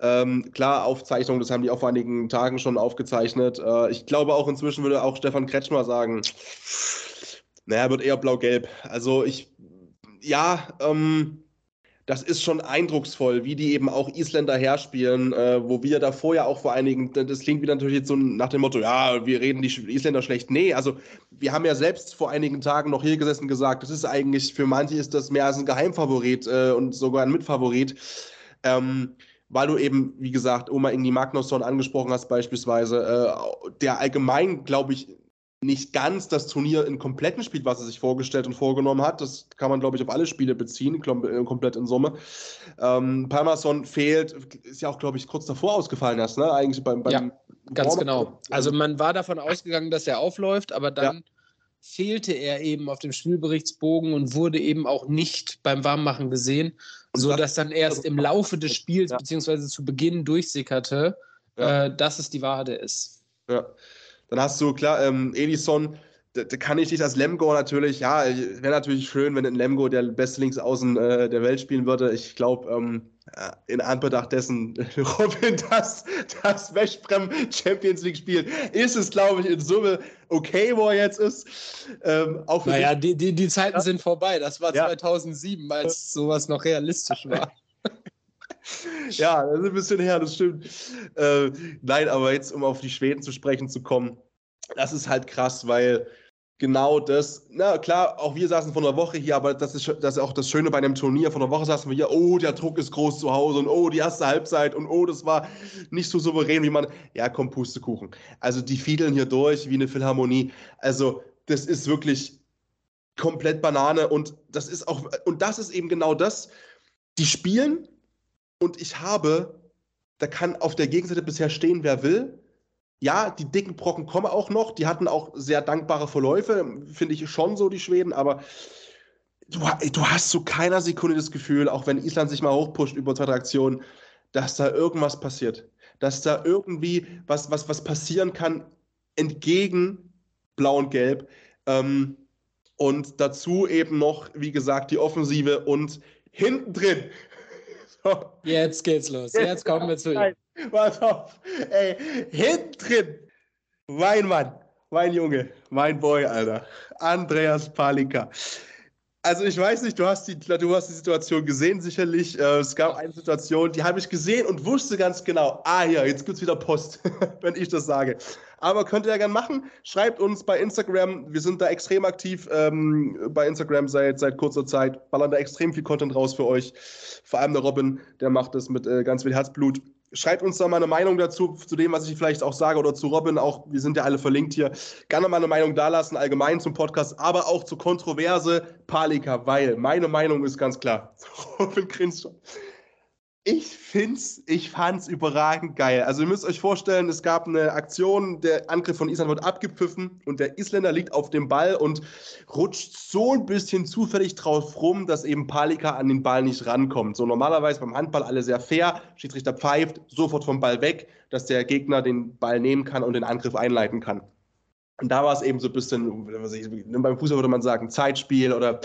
Speaker 3: Ähm, klar, Aufzeichnung, das haben die auch vor einigen Tagen schon aufgezeichnet. Äh, ich glaube auch inzwischen würde auch Stefan Kretschmer sagen, naja, wird eher blau-gelb. Also ich, ja, ähm, das ist schon eindrucksvoll, wie die eben auch Isländer herspielen, äh, wo wir davor ja auch vor einigen, das klingt wieder natürlich jetzt so nach dem Motto, ja, wir reden die Isländer schlecht. Nee, also wir haben ja selbst vor einigen Tagen noch hier gesessen und gesagt, das ist eigentlich, für manche ist das mehr als ein Geheimfavorit äh, und sogar ein Mitfavorit. Ähm, weil du eben, wie gesagt, Oma Ingi Magnusson angesprochen hast beispielsweise, äh, der allgemein, glaube ich, nicht ganz das Turnier in kompletten spielt, was er sich vorgestellt und vorgenommen hat. Das kann man, glaube ich, auf alle Spiele beziehen, äh, komplett in Summe. Ähm, Palmerson fehlt, ist ja auch, glaube ich, kurz davor ausgefallen erst, ne? Eigentlich beim, beim
Speaker 2: Ja, ganz Warm genau. Also man war davon ausgegangen, dass er aufläuft, aber dann ja. fehlte er eben auf dem Spielberichtsbogen und wurde eben auch nicht beim Warmmachen gesehen, sodass dann erst im Laufe des Spiels, ja. beziehungsweise zu Beginn durchsickerte, ja. äh, dass es die Wade ist.
Speaker 3: Ja. Dann hast du, klar, ähm, Edison, da, da, kann ich nicht als Lemgo natürlich, ja, wäre natürlich schön, wenn ein Lemgo der beste Linksaußen äh, der Welt spielen würde. Ich glaube, ähm, in Anbetracht dessen, [laughs] Robin, das, das Westbrem Champions League Spiel, ist es, glaube ich, in Summe okay, wo er jetzt ist.
Speaker 2: Ähm, auch naja, die, die, die Zeiten ja. sind vorbei. Das war ja. 2007, als sowas noch realistisch war. [laughs] [laughs]
Speaker 3: ja, das ist ein bisschen her, das stimmt. Äh, nein, aber jetzt, um auf die Schweden zu sprechen zu kommen, das ist halt krass, weil genau das, na klar, auch wir saßen vor einer Woche hier, aber das ist, das ist auch das Schöne bei einem Turnier. Vor einer Woche saßen wir hier, oh, der Druck ist groß zu Hause und oh, die erste Halbzeit und oh, das war nicht so souverän, wie man, ja, komm, Pustekuchen. Also die fiedeln hier durch wie eine Philharmonie. Also das ist wirklich komplett Banane und das ist auch, und das ist eben genau das, die spielen und ich habe, da kann auf der Gegenseite bisher stehen, wer will. Ja, die dicken Brocken kommen auch noch. Die hatten auch sehr dankbare Verläufe, finde ich schon so, die Schweden. Aber du, du hast zu so keiner Sekunde das Gefühl, auch wenn Island sich mal hochpusht über zwei, Aktionen, dass da irgendwas passiert. Dass da irgendwie was, was, was passieren kann entgegen Blau und Gelb. Ähm, und dazu eben noch, wie gesagt, die Offensive und hinten drin [laughs]
Speaker 2: Jetzt geht's los. Jetzt kommen wir zu ihm. [laughs]
Speaker 3: Pass auf. Ey, hinten drin. Mein Mann, mein Junge, mein Boy, Alter. Andreas Palika. Also ich weiß nicht, du hast die, du hast die Situation gesehen, sicherlich. Äh, es gab eine Situation, die habe ich gesehen und wusste ganz genau, ah ja, jetzt gibt es wieder Post, [laughs] wenn ich das sage. Aber könnt ihr ja gerne machen. Schreibt uns bei Instagram. Wir sind da extrem aktiv ähm, bei Instagram seit, seit kurzer Zeit. Ballern da extrem viel Content raus für euch. Vor allem der Robin, der macht das mit äh, ganz viel Herzblut. Schreibt uns da mal eine Meinung dazu, zu dem, was ich vielleicht auch sage, oder zu Robin. Auch, wir sind ja alle verlinkt hier. Gerne mal eine Meinung dalassen, allgemein zum Podcast, aber auch zur Kontroverse Palika, weil meine Meinung ist ganz klar. [laughs] Robin grinst schon. Ich find's, ich fand's überragend geil. Also ihr müsst euch vorstellen, es gab eine Aktion, der Angriff von Island wird abgepfiffen und der Isländer liegt auf dem Ball und rutscht so ein bisschen zufällig drauf rum, dass eben Palika an den Ball nicht rankommt. So normalerweise beim Handball alle sehr fair, Schiedsrichter pfeift, sofort vom Ball weg, dass der Gegner den Ball nehmen kann und den Angriff einleiten kann. Und da war es eben so ein bisschen, beim Fußball würde man sagen, Zeitspiel oder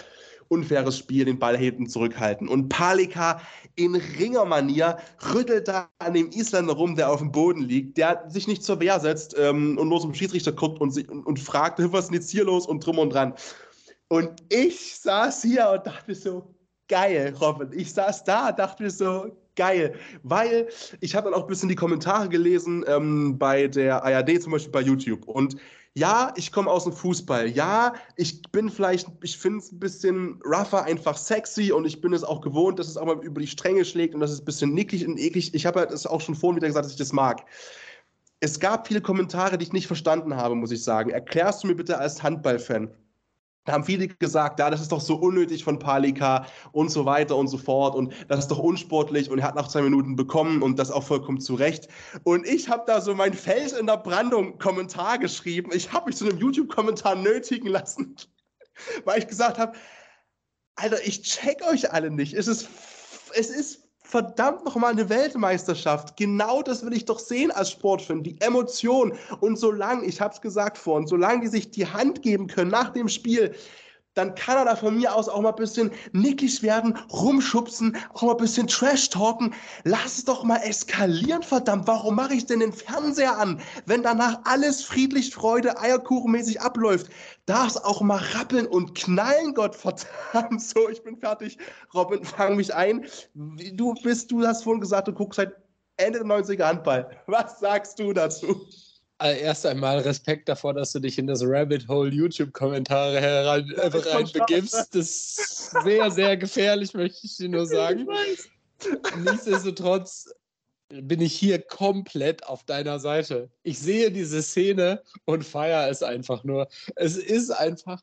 Speaker 3: unfaires Spiel, den Ball hinten zurückhalten. Und Palika in Ringermanier rüttelt da an dem Isländer rum, der auf dem Boden liegt, der sich nicht zur Wehr setzt ähm, und nur zum Schiedsrichter guckt und, und, und fragt, was ist denn jetzt hier los und drum und dran. Und ich saß hier und dachte so, geil, Robin. Ich saß da, dachte mir so, geil. Weil ich habe dann auch ein bisschen die Kommentare gelesen ähm, bei der ARD, zum Beispiel bei YouTube. Und ja, ich komme aus dem Fußball. Ja, ich bin vielleicht, ich finde es ein bisschen rougher, einfach sexy und ich bin es auch gewohnt, dass es auch mal über die Stränge schlägt und dass es ein bisschen nicklig und eklig. Ich habe ja das auch schon vorhin wieder gesagt, dass ich das mag. Es gab viele Kommentare, die ich nicht verstanden habe, muss ich sagen. Erklärst du mir bitte als Handballfan, da haben viele gesagt, ja, das ist doch so unnötig von Palika und so weiter und so fort und das ist doch unsportlich und er hat nach zwei Minuten bekommen und das auch vollkommen zu Recht. Und ich habe da so mein Fels in der Brandung Kommentar geschrieben. Ich habe mich zu einem YouTube-Kommentar nötigen lassen, [laughs] weil ich gesagt habe, Alter, ich check euch alle nicht. Es ist, es ist verdammt nochmal eine Weltmeisterschaft. Genau das will ich doch sehen als Sportfan. Die Emotion. Und solange, ich habe es gesagt vorhin, solange die sich die Hand geben können nach dem Spiel, dann kann er da von mir aus auch mal ein bisschen nicklig werden, rumschubsen, auch mal ein bisschen Trash-talken. Lass es doch mal eskalieren, verdammt. Warum mache ich denn den Fernseher an, wenn danach alles friedlich, Freude, Eierkuchenmäßig abläuft? Darf es auch mal rappeln und knallen, Gott verdammt. So, ich bin fertig. Robin, fang mich ein. Du bist, du hast vorhin gesagt, du guckst seit Ende der 90er Handball. Was sagst du dazu?
Speaker 2: Erst einmal Respekt davor, dass du dich in das Rabbit Hole YouTube-Kommentare herein, äh, reinbegibst. Das ist sehr, sehr gefährlich, möchte ich dir nur [laughs] sagen. Nichtsdestotrotz bin ich hier komplett auf deiner Seite. Ich sehe diese Szene und feiere es einfach nur. Es ist einfach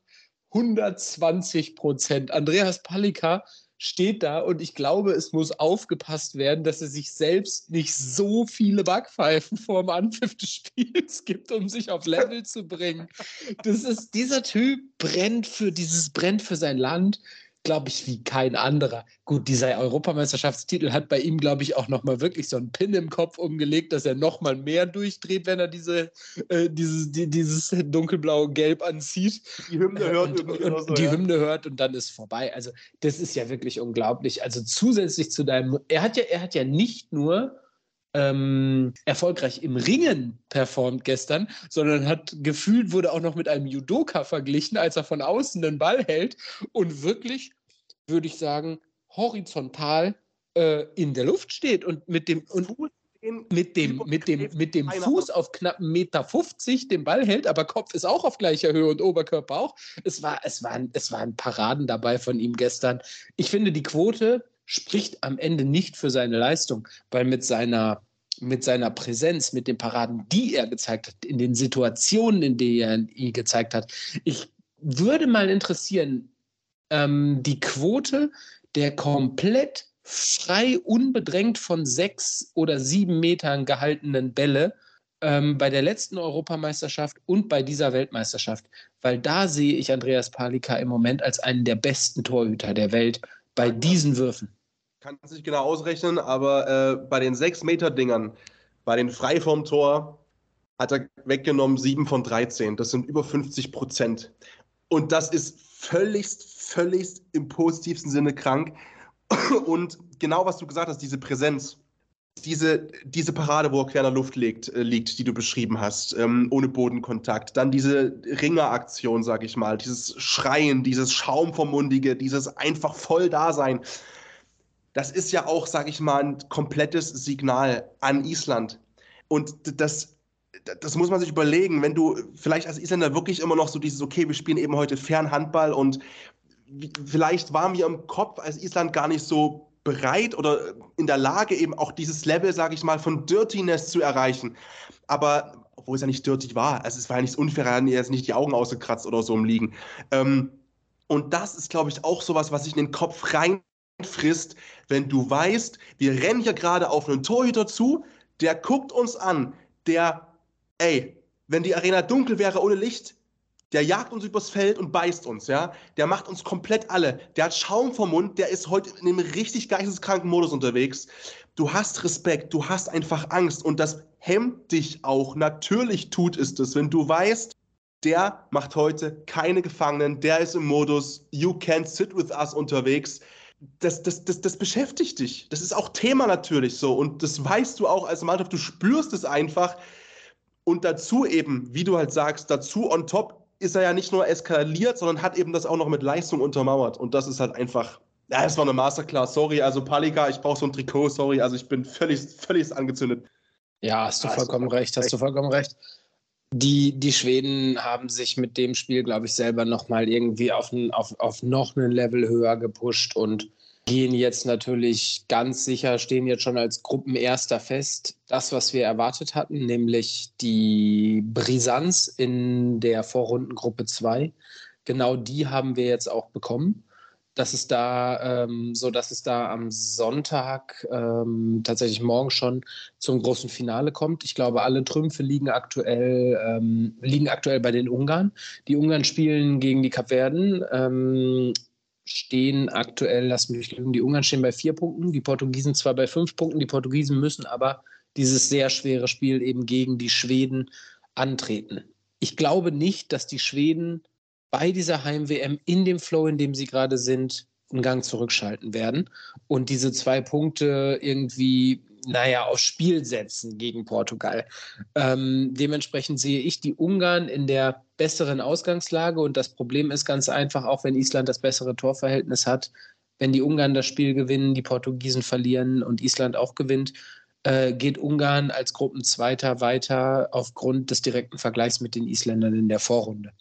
Speaker 2: 120 Prozent. Andreas Palika steht da und ich glaube, es muss aufgepasst werden, dass er sich selbst nicht so viele Backpfeifen vorm Anpfiff des Spiels gibt, um sich auf Level zu bringen. Das ist, dieser Typ brennt für dieses, brennt für sein Land glaube ich, wie kein anderer. Gut, dieser Europameisterschaftstitel hat bei ihm, glaube ich, auch nochmal wirklich so einen Pin im Kopf umgelegt, dass er nochmal mehr durchdreht, wenn er diese, äh, dieses, die, dieses dunkelblaue Gelb anzieht.
Speaker 3: Die Hymne hört
Speaker 2: und, und, so, die ja. Hymne hört und dann ist vorbei. Also, das ist ja wirklich unglaublich. Also zusätzlich zu deinem, er hat ja, er hat ja nicht nur ähm, erfolgreich im Ringen performt gestern, sondern hat gefühlt, wurde auch noch mit einem Judoka verglichen, als er von außen den Ball hält und wirklich, würde ich sagen, horizontal äh, in der Luft steht und mit dem und mit dem, mit dem, mit dem Fuß auf knapp 1,50 Meter 50 den Ball hält, aber Kopf ist auch auf gleicher Höhe und Oberkörper auch. Es, war, es, waren, es waren Paraden dabei von ihm gestern. Ich finde, die Quote spricht am Ende nicht für seine Leistung, weil mit seiner, mit seiner Präsenz, mit den Paraden, die er gezeigt hat, in den Situationen, in denen er ihn gezeigt hat, ich würde mal interessieren, ähm, die Quote der komplett frei, unbedrängt von sechs oder sieben Metern gehaltenen Bälle ähm, bei der letzten Europameisterschaft und bei dieser Weltmeisterschaft, weil da sehe ich Andreas Palika im Moment als einen der besten Torhüter der Welt bei diesen Würfen
Speaker 3: kann es nicht genau ausrechnen, aber äh, bei den 6-Meter-Dingern, bei den frei vom Tor, hat er weggenommen 7 von 13. Das sind über 50 Prozent. Und das ist völligst, völligst im positivsten Sinne krank. [clears throat] Und genau was du gesagt hast, diese Präsenz, diese, diese Parade, wo er quer in der Luft liegt, äh, liegt die du beschrieben hast, ähm, ohne Bodenkontakt. Dann diese Ringeraktion, sag ich mal, dieses Schreien, dieses Schaumvermundige, dieses einfach voll Dasein das ist ja auch, sage ich mal, ein komplettes Signal an Island. Und das, das muss man sich überlegen, wenn du vielleicht als Isländer wirklich immer noch so dieses, okay, wir spielen eben heute Fernhandball und vielleicht waren wir im Kopf als Island gar nicht so bereit oder in der Lage, eben auch dieses Level, sage ich mal, von Dirtiness zu erreichen. Aber obwohl es ja nicht dirty war, also es war ja nichts unfair, er hat jetzt nicht die Augen ausgekratzt oder so im Liegen. Ähm, und das ist, glaube ich, auch sowas, was sich in den Kopf rein frisst, wenn du weißt, wir rennen hier gerade auf einen Torhüter zu, der guckt uns an, der, ey, wenn die Arena dunkel wäre ohne Licht, der jagt uns übers Feld und beißt uns, ja. Der macht uns komplett alle. Der hat Schaum vom Mund, der ist heute in einem richtig geisteskranken Modus unterwegs. Du hast Respekt, du hast einfach Angst und das hemmt dich auch. Natürlich tut es das, wenn du weißt, der macht heute keine Gefangenen, der ist im Modus You can't sit with us unterwegs das, das, das, das beschäftigt dich. Das ist auch Thema natürlich so. Und das weißt du auch als Mannschaft, du spürst es einfach. Und dazu eben, wie du halt sagst, dazu on top ist er ja nicht nur eskaliert, sondern hat eben das auch noch mit Leistung untermauert. Und das ist halt einfach, ja, es war eine Masterclass. Sorry, also Palika, ich brauche so ein Trikot, sorry, also ich bin völlig, völlig angezündet.
Speaker 2: Ja, hast du
Speaker 3: Hast
Speaker 2: vollkommen recht, hast du vollkommen recht. Die, die Schweden haben sich mit dem Spiel, glaube ich, selber nochmal irgendwie auf, ein, auf, auf noch ein Level höher gepusht und gehen jetzt natürlich ganz sicher, stehen jetzt schon als Gruppenerster fest. Das, was wir erwartet hatten, nämlich die Brisanz in der Vorrundengruppe 2, genau die haben wir jetzt auch bekommen. Das ist da ähm, so, dass es da am Sonntag ähm, tatsächlich morgen schon zum großen Finale kommt. Ich glaube, alle Trümpfe liegen aktuell, ähm, liegen aktuell bei den Ungarn. Die Ungarn spielen gegen die Kapverden, ähm, stehen aktuell, lass mich lügen, die Ungarn stehen bei vier Punkten, die Portugiesen zwar bei fünf Punkten, die Portugiesen müssen aber dieses sehr schwere Spiel eben gegen die Schweden antreten. Ich glaube nicht, dass die Schweden bei dieser Heim-WM in dem Flow, in dem sie gerade sind, einen Gang zurückschalten werden und diese zwei Punkte irgendwie, naja, aufs Spiel setzen gegen Portugal. Ähm, dementsprechend sehe ich die Ungarn in der besseren Ausgangslage und das Problem ist ganz einfach, auch wenn Island das bessere Torverhältnis hat, wenn die Ungarn das Spiel gewinnen, die Portugiesen verlieren und Island auch gewinnt, äh, geht Ungarn als Gruppenzweiter weiter aufgrund des direkten Vergleichs mit den Isländern in der Vorrunde.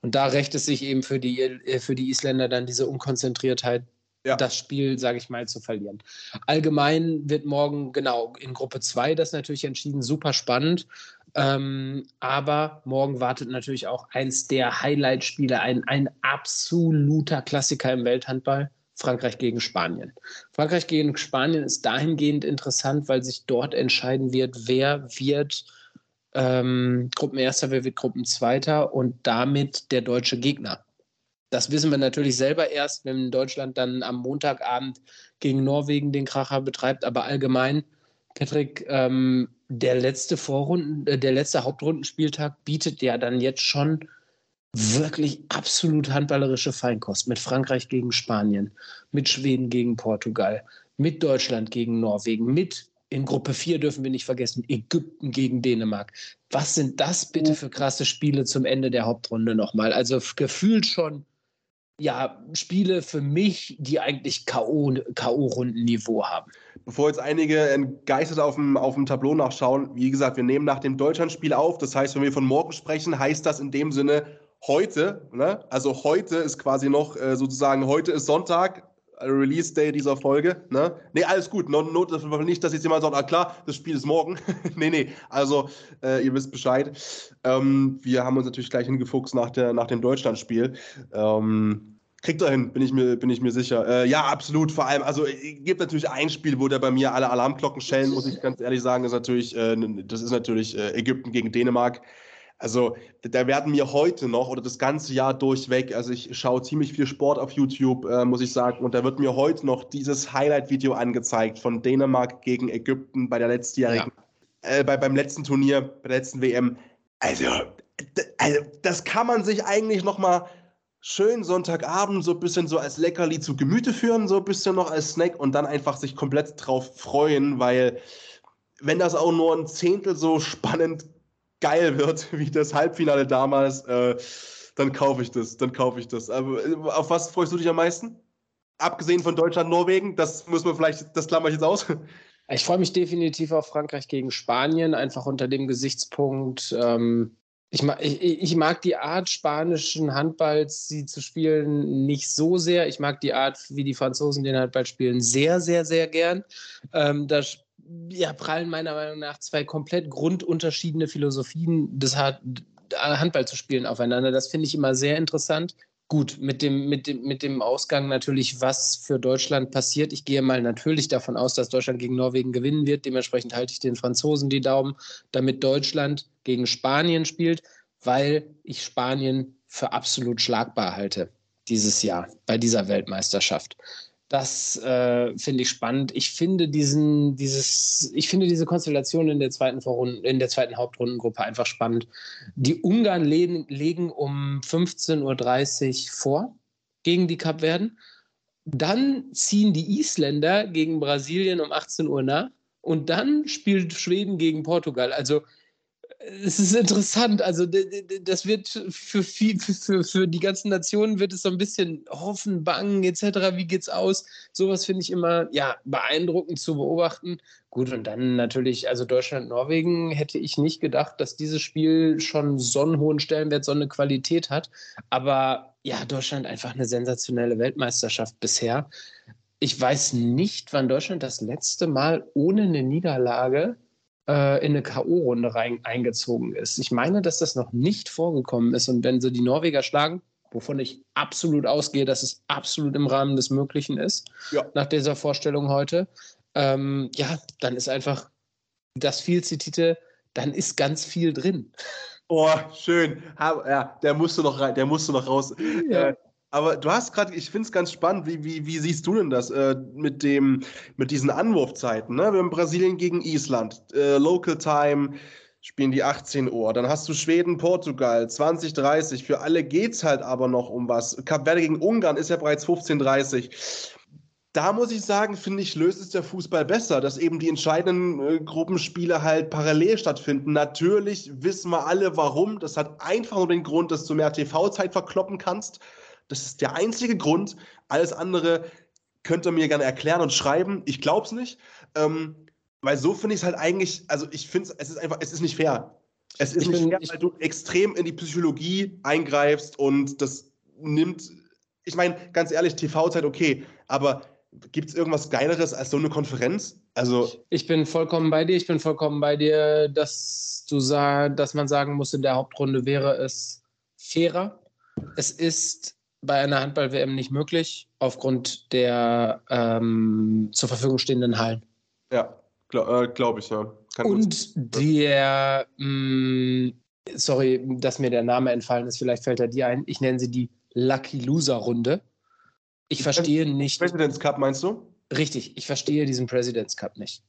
Speaker 2: Und da rächt es sich eben für die, äh, für die Isländer dann diese Unkonzentriertheit,
Speaker 3: Ja.
Speaker 2: das Spiel, sage ich mal, zu verlieren. Allgemein wird morgen, genau, in Gruppe 2 das natürlich entschieden, super spannend. Ähm, aber morgen wartet natürlich auch eins der Highlight-Spiele, ein, ein absoluter Klassiker im Welthandball. Frankreich gegen Spanien. Frankreich gegen Spanien ist dahingehend interessant, weil sich dort entscheiden wird, wer wird ähm, Gruppenerster, wer wird Gruppenzweiter und damit der deutsche Gegner. Das wissen wir natürlich selber erst, wenn Deutschland dann am Montagabend gegen Norwegen den Kracher betreibt. Aber allgemein, Patrick, ähm, der letzte Vorrunden, äh, der letzte Hauptrundenspieltag bietet ja dann jetzt schon wirklich absolut handballerische Feinkost mit Frankreich gegen Spanien, mit Schweden gegen Portugal, mit Deutschland gegen Norwegen, mit in Gruppe 4 dürfen wir nicht vergessen, Ägypten gegen Dänemark. Was sind das bitte für krasse Spiele zum Ende der Hauptrunde nochmal? Also gefühlt schon, ja, Spiele für mich, die eigentlich K.O.-Rundenniveau haben.
Speaker 3: Bevor jetzt einige entgeistert auf dem, auf dem Tableau nachschauen, wie gesagt, wir nehmen nach dem Deutschlandspiel auf. Das heißt, wenn wir von morgen sprechen, heißt das in dem Sinne heute. Ne? Also heute ist quasi noch äh, sozusagen, heute ist Sonntag, äh, Release Day dieser Folge. Ne, nee, alles gut. No, no, nicht, dass jetzt jemand sagt, ah klar, das Spiel ist morgen. [laughs] nee, nee. Also, äh, ihr wisst Bescheid. Ähm, wir haben uns natürlich gleich hingefuchst nach, der, nach dem Deutschlandspiel. Ähm, Kriegt er hin, bin ich mir, bin ich mir sicher. Äh, ja, absolut. Vor allem, also es gibt natürlich ein Spiel, wo der bei mir alle Alarmglocken schellen, muss ich ganz ehrlich sagen. Ist natürlich, äh, das ist natürlich äh, Ägypten gegen Dänemark. Also da werden mir heute noch oder das ganze Jahr durchweg, also ich schaue ziemlich viel Sport auf YouTube, äh, muss ich sagen, und da wird mir heute noch dieses Highlight-Video angezeigt von Dänemark gegen Ägypten bei der letztjährigen, ja. äh, bei, beim letzten Turnier, bei der letzten WM. Also, also das kann man sich eigentlich noch mal schön Sonntagabend so ein bisschen so als Leckerli zu Gemüte führen, so ein bisschen noch als Snack und dann einfach sich komplett drauf freuen, weil wenn das auch nur ein Zehntel so spannend geil wird [laughs] wie das Halbfinale damals, äh, dann kaufe ich das, dann kaufe ich das. Aber äh, auf was freust du dich am meisten? Abgesehen von Deutschland, Norwegen, das muss man vielleicht, das klammer ich jetzt aus. [laughs]
Speaker 2: Ich freue mich definitiv auf Frankreich gegen Spanien, einfach unter dem Gesichtspunkt, ähm, ich mag, ich, ich mag, die Art spanischen Handballs, sie zu spielen, nicht so sehr. Ich mag die Art, wie die Franzosen den Handball spielen, sehr, sehr, sehr gern. Ähm, da ja, prallen meiner Meinung nach zwei komplett grundunterschiedene Philosophien des Handball zu spielen aufeinander. Das finde ich immer sehr interessant. Gut, mit dem, mit, dem, mit dem Ausgang natürlich, was für Deutschland passiert. Ich gehe mal natürlich davon aus, dass Deutschland gegen Norwegen gewinnen wird. Dementsprechend halte ich den Franzosen die Daumen, damit Deutschland gegen Spanien spielt, weil ich Spanien für absolut schlagbar halte dieses Jahr bei dieser Weltmeisterschaft. Das äh, finde ich spannend. Ich finde diesen, dieses, ich finde diese Konstellation in der zweiten Vorrunde, in der zweiten Hauptrundengruppe einfach spannend. Die Ungarn legen, legen um 15.30 Uhr vor gegen die Kapverden. Dann ziehen die Isländer gegen Brasilien um 18 Uhr nach und dann spielt Schweden gegen Portugal. Also es ist interessant. Also das wird für, viel, für, für die ganzen Nationen wird es so ein bisschen hoffen, bangen etc. Wie geht's aus? Sowas finde ich immer ja beeindruckend zu beobachten. Gut und dann natürlich, also Deutschland Norwegen hätte ich nicht gedacht, dass dieses Spiel schon so einen hohen Stellenwert, so eine Qualität hat. Aber ja, Deutschland einfach eine sensationelle Weltmeisterschaft bisher. Ich weiß nicht, wann Deutschland das letzte Mal ohne eine Niederlage äh, in eine K.O.-Runde eingezogen ist. Ich meine, dass das noch nicht vorgekommen ist. Und wenn sie die Norweger schlagen, wovon ich absolut ausgehe, dass es absolut im Rahmen des Möglichen ist, ja. nach dieser Vorstellung heute, ähm, ja, dann ist einfach das viel zitierte, dann ist ganz viel drin.
Speaker 3: Oh, schön. Ja, der musste noch rein, der musste noch raus. Ja. Äh, aber du hast gerade, ich finde es ganz spannend, wie, wie, wie siehst du denn das äh, mit, dem, mit diesen Anwurfzeiten? Ne? Wir haben Brasilien gegen Island, äh, Local Time spielen die 18 Uhr. Dann hast du Schweden, Portugal, 2030. Für alle geht es halt aber noch um was. Kap Verde gegen Ungarn ist ja bereits 15.30 da muss ich sagen, finde ich, löst es der Fußball besser, dass eben die entscheidenden äh, Gruppenspiele halt parallel stattfinden. Natürlich wissen wir alle, warum. Das hat einfach nur den Grund, dass du mehr TV-Zeit verkloppen kannst. Das ist der einzige Grund. Alles andere könnt ihr mir gerne erklären und schreiben. Ich glaube es nicht. Ähm, weil so finde ich es halt eigentlich, also ich finde es, ist einfach, es ist nicht fair. Es ist ich nicht bin, fair, weil du extrem in die Psychologie eingreifst und das nimmt, ich meine, ganz ehrlich, TV-Zeit okay, aber gibt es irgendwas Geileres als so eine Konferenz? Also
Speaker 2: ich bin vollkommen bei dir. Ich bin vollkommen bei dir, dass du sag, dass man sagen muss, in der Hauptrunde wäre es fairer. Es ist bei einer Handball-WM nicht möglich, aufgrund der ähm, zur Verfügung stehenden Hallen.
Speaker 3: Ja, glaube äh, glaub ich, ja.
Speaker 2: Kann Und der, mh, mm, sorry, dass mir der Name entfallen ist, vielleicht fällt er dir ein, ich nenne sie die Lucky Loser Runde. Ich verstehe nicht.
Speaker 3: President's Cup meinst du?
Speaker 2: Richtig, ich verstehe diesen President's Cup nicht.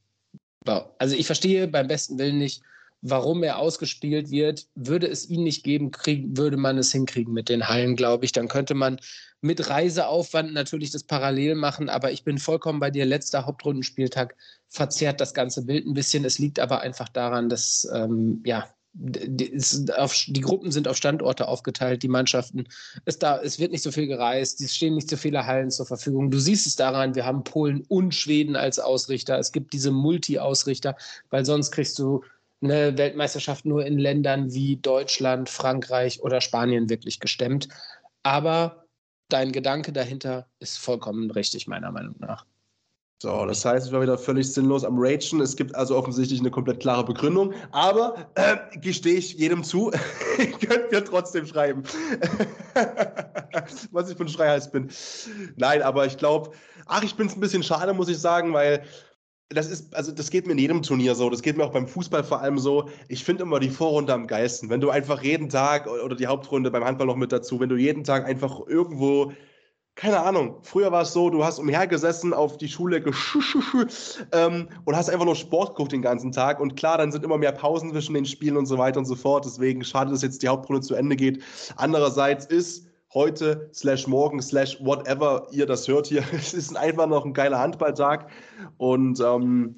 Speaker 2: Also ich verstehe beim besten Willen nicht, warum er ausgespielt wird. Würde es ihn nicht geben, krieg, würde man es hinkriegen mit den Hallen, glaube ich. Dann könnte man mit Reiseaufwand natürlich das parallel machen, aber ich bin vollkommen bei dir. Letzter Hauptrundenspieltag verzerrt das ganze Bild ein bisschen. Es liegt aber einfach daran, dass ähm, ja, die, Gruppen sind auf Standorte aufgeteilt, die Mannschaften. Es, da, es wird nicht so viel gereist, es stehen nicht so viele Hallen zur Verfügung. Du siehst es daran, wir haben Polen und Schweden als Ausrichter. Es gibt diese Multi-Ausrichter, weil sonst kriegst du eine Weltmeisterschaft nur in Ländern wie Deutschland, Frankreich oder Spanien wirklich gestemmt. Aber dein Gedanke dahinter ist vollkommen richtig, meiner Meinung nach.
Speaker 3: So, das heißt, ich war wieder völlig sinnlos am Ragen. Es gibt also offensichtlich eine komplett klare Begründung. Aber äh, gestehe ich jedem zu, [laughs] ich könnte mir trotzdem schreiben, [laughs] was ich für ein Schreihals bin. Nein, aber ich glaube, ach, ich bin es ein bisschen schade, muss ich sagen, weil das ist, also das geht mir in jedem Turnier so, das geht mir auch beim Fußball vor allem so. Ich finde immer die Vorrunde am geilsten. Wenn du einfach jeden Tag oder die Hauptrunde beim Handball noch mit dazu, wenn du jeden Tag einfach irgendwo, keine Ahnung, früher war es so, du hast umhergesessen auf die Schule ähm, und hast einfach nur Sport geguckt den ganzen Tag. Und klar, dann sind immer mehr Pausen zwischen den Spielen und so weiter und so fort. Deswegen schade, dass jetzt die Hauptrunde zu Ende geht. Andererseits ist heute, slash morgen, slash whatever ihr das hört hier. [laughs] Es ist einfach noch ein geiler Handballtag und ähm,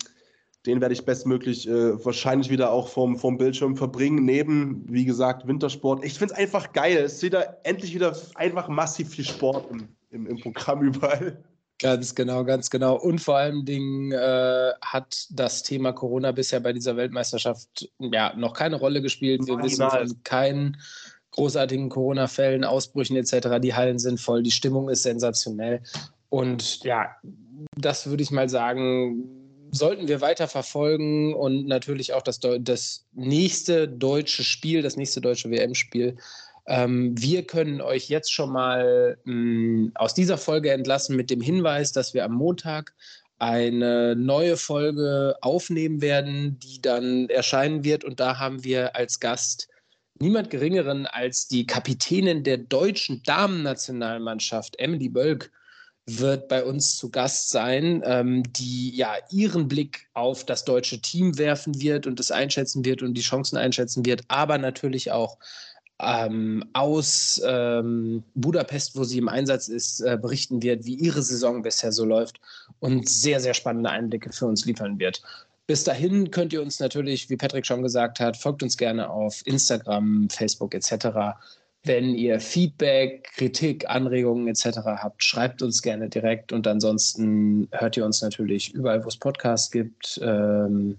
Speaker 3: den werde ich bestmöglich äh, wahrscheinlich wieder auch vom, vom Bildschirm verbringen, neben, wie gesagt, Wintersport. Ich finde es einfach geil. Es ist wieder endlich wieder einfach massiv viel Sport im, im, im Programm überall.
Speaker 2: Ganz genau, ganz genau. Und vor allen Dingen äh, hat das Thema Corona bisher bei dieser Weltmeisterschaft ja noch keine Rolle gespielt. Wir wissen von keinen großartigen Corona-Fällen, Ausbrüchen etc. Die Hallen sind voll, die Stimmung ist sensationell. Und ja, das würde ich mal sagen, sollten wir weiter verfolgen und natürlich auch das, das nächste deutsche Spiel, das nächste deutsche WM-Spiel. Ähm, wir können euch jetzt schon mal mh, mm, aus dieser Folge entlassen mit dem Hinweis, dass wir am Montag eine neue Folge aufnehmen werden, die dann erscheinen wird. Und da haben wir als Gast niemand Geringeren als die Kapitänin der deutschen Damen-Nationalmannschaft, Emily Bölk, wird bei uns zu Gast sein, ähm, die ja ihren Blick auf das deutsche Team werfen wird und es einschätzen wird und die Chancen einschätzen wird, aber natürlich auch ähm, aus ähm, Budapest, wo sie im Einsatz ist, äh, berichten wird, wie ihre Saison bisher so läuft und sehr, sehr spannende Einblicke für uns liefern wird. Bis dahin könnt ihr uns natürlich, wie Patrick schon gesagt hat, folgt uns gerne auf Instagram, Facebook etc. Wenn ihr Feedback, Kritik, Anregungen etc. habt, schreibt uns gerne direkt und ansonsten hört ihr uns natürlich überall, wo es Podcasts gibt. Ähm,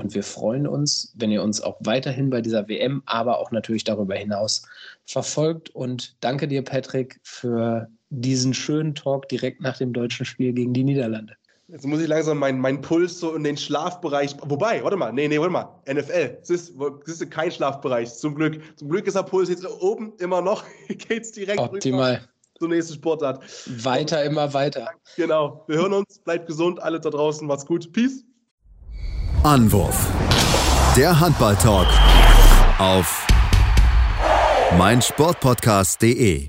Speaker 2: und wir freuen uns, wenn ihr uns auch weiterhin bei dieser WM, aber auch natürlich darüber hinaus verfolgt. Und danke dir, Patrick, für diesen schönen Talk direkt nach dem deutschen Spiel gegen die Niederlande.
Speaker 3: Jetzt muss ich langsam meinen mein Puls so in den Schlafbereich. Wobei, warte mal, nee, nee, warte mal. NFL, das ist, das ist kein Schlafbereich, zum Glück. Zum Glück ist der Puls jetzt oben immer noch. [laughs] Geht's direkt
Speaker 2: Optimal.
Speaker 3: rüber zur nächsten Sportart.
Speaker 2: Weiter, immer weiter.
Speaker 3: Genau. Wir hören uns. Bleibt gesund, alle da draußen. Macht's gut. Peace.
Speaker 1: Anwurf. Der Handball-Talk auf meinsportpodcast.de.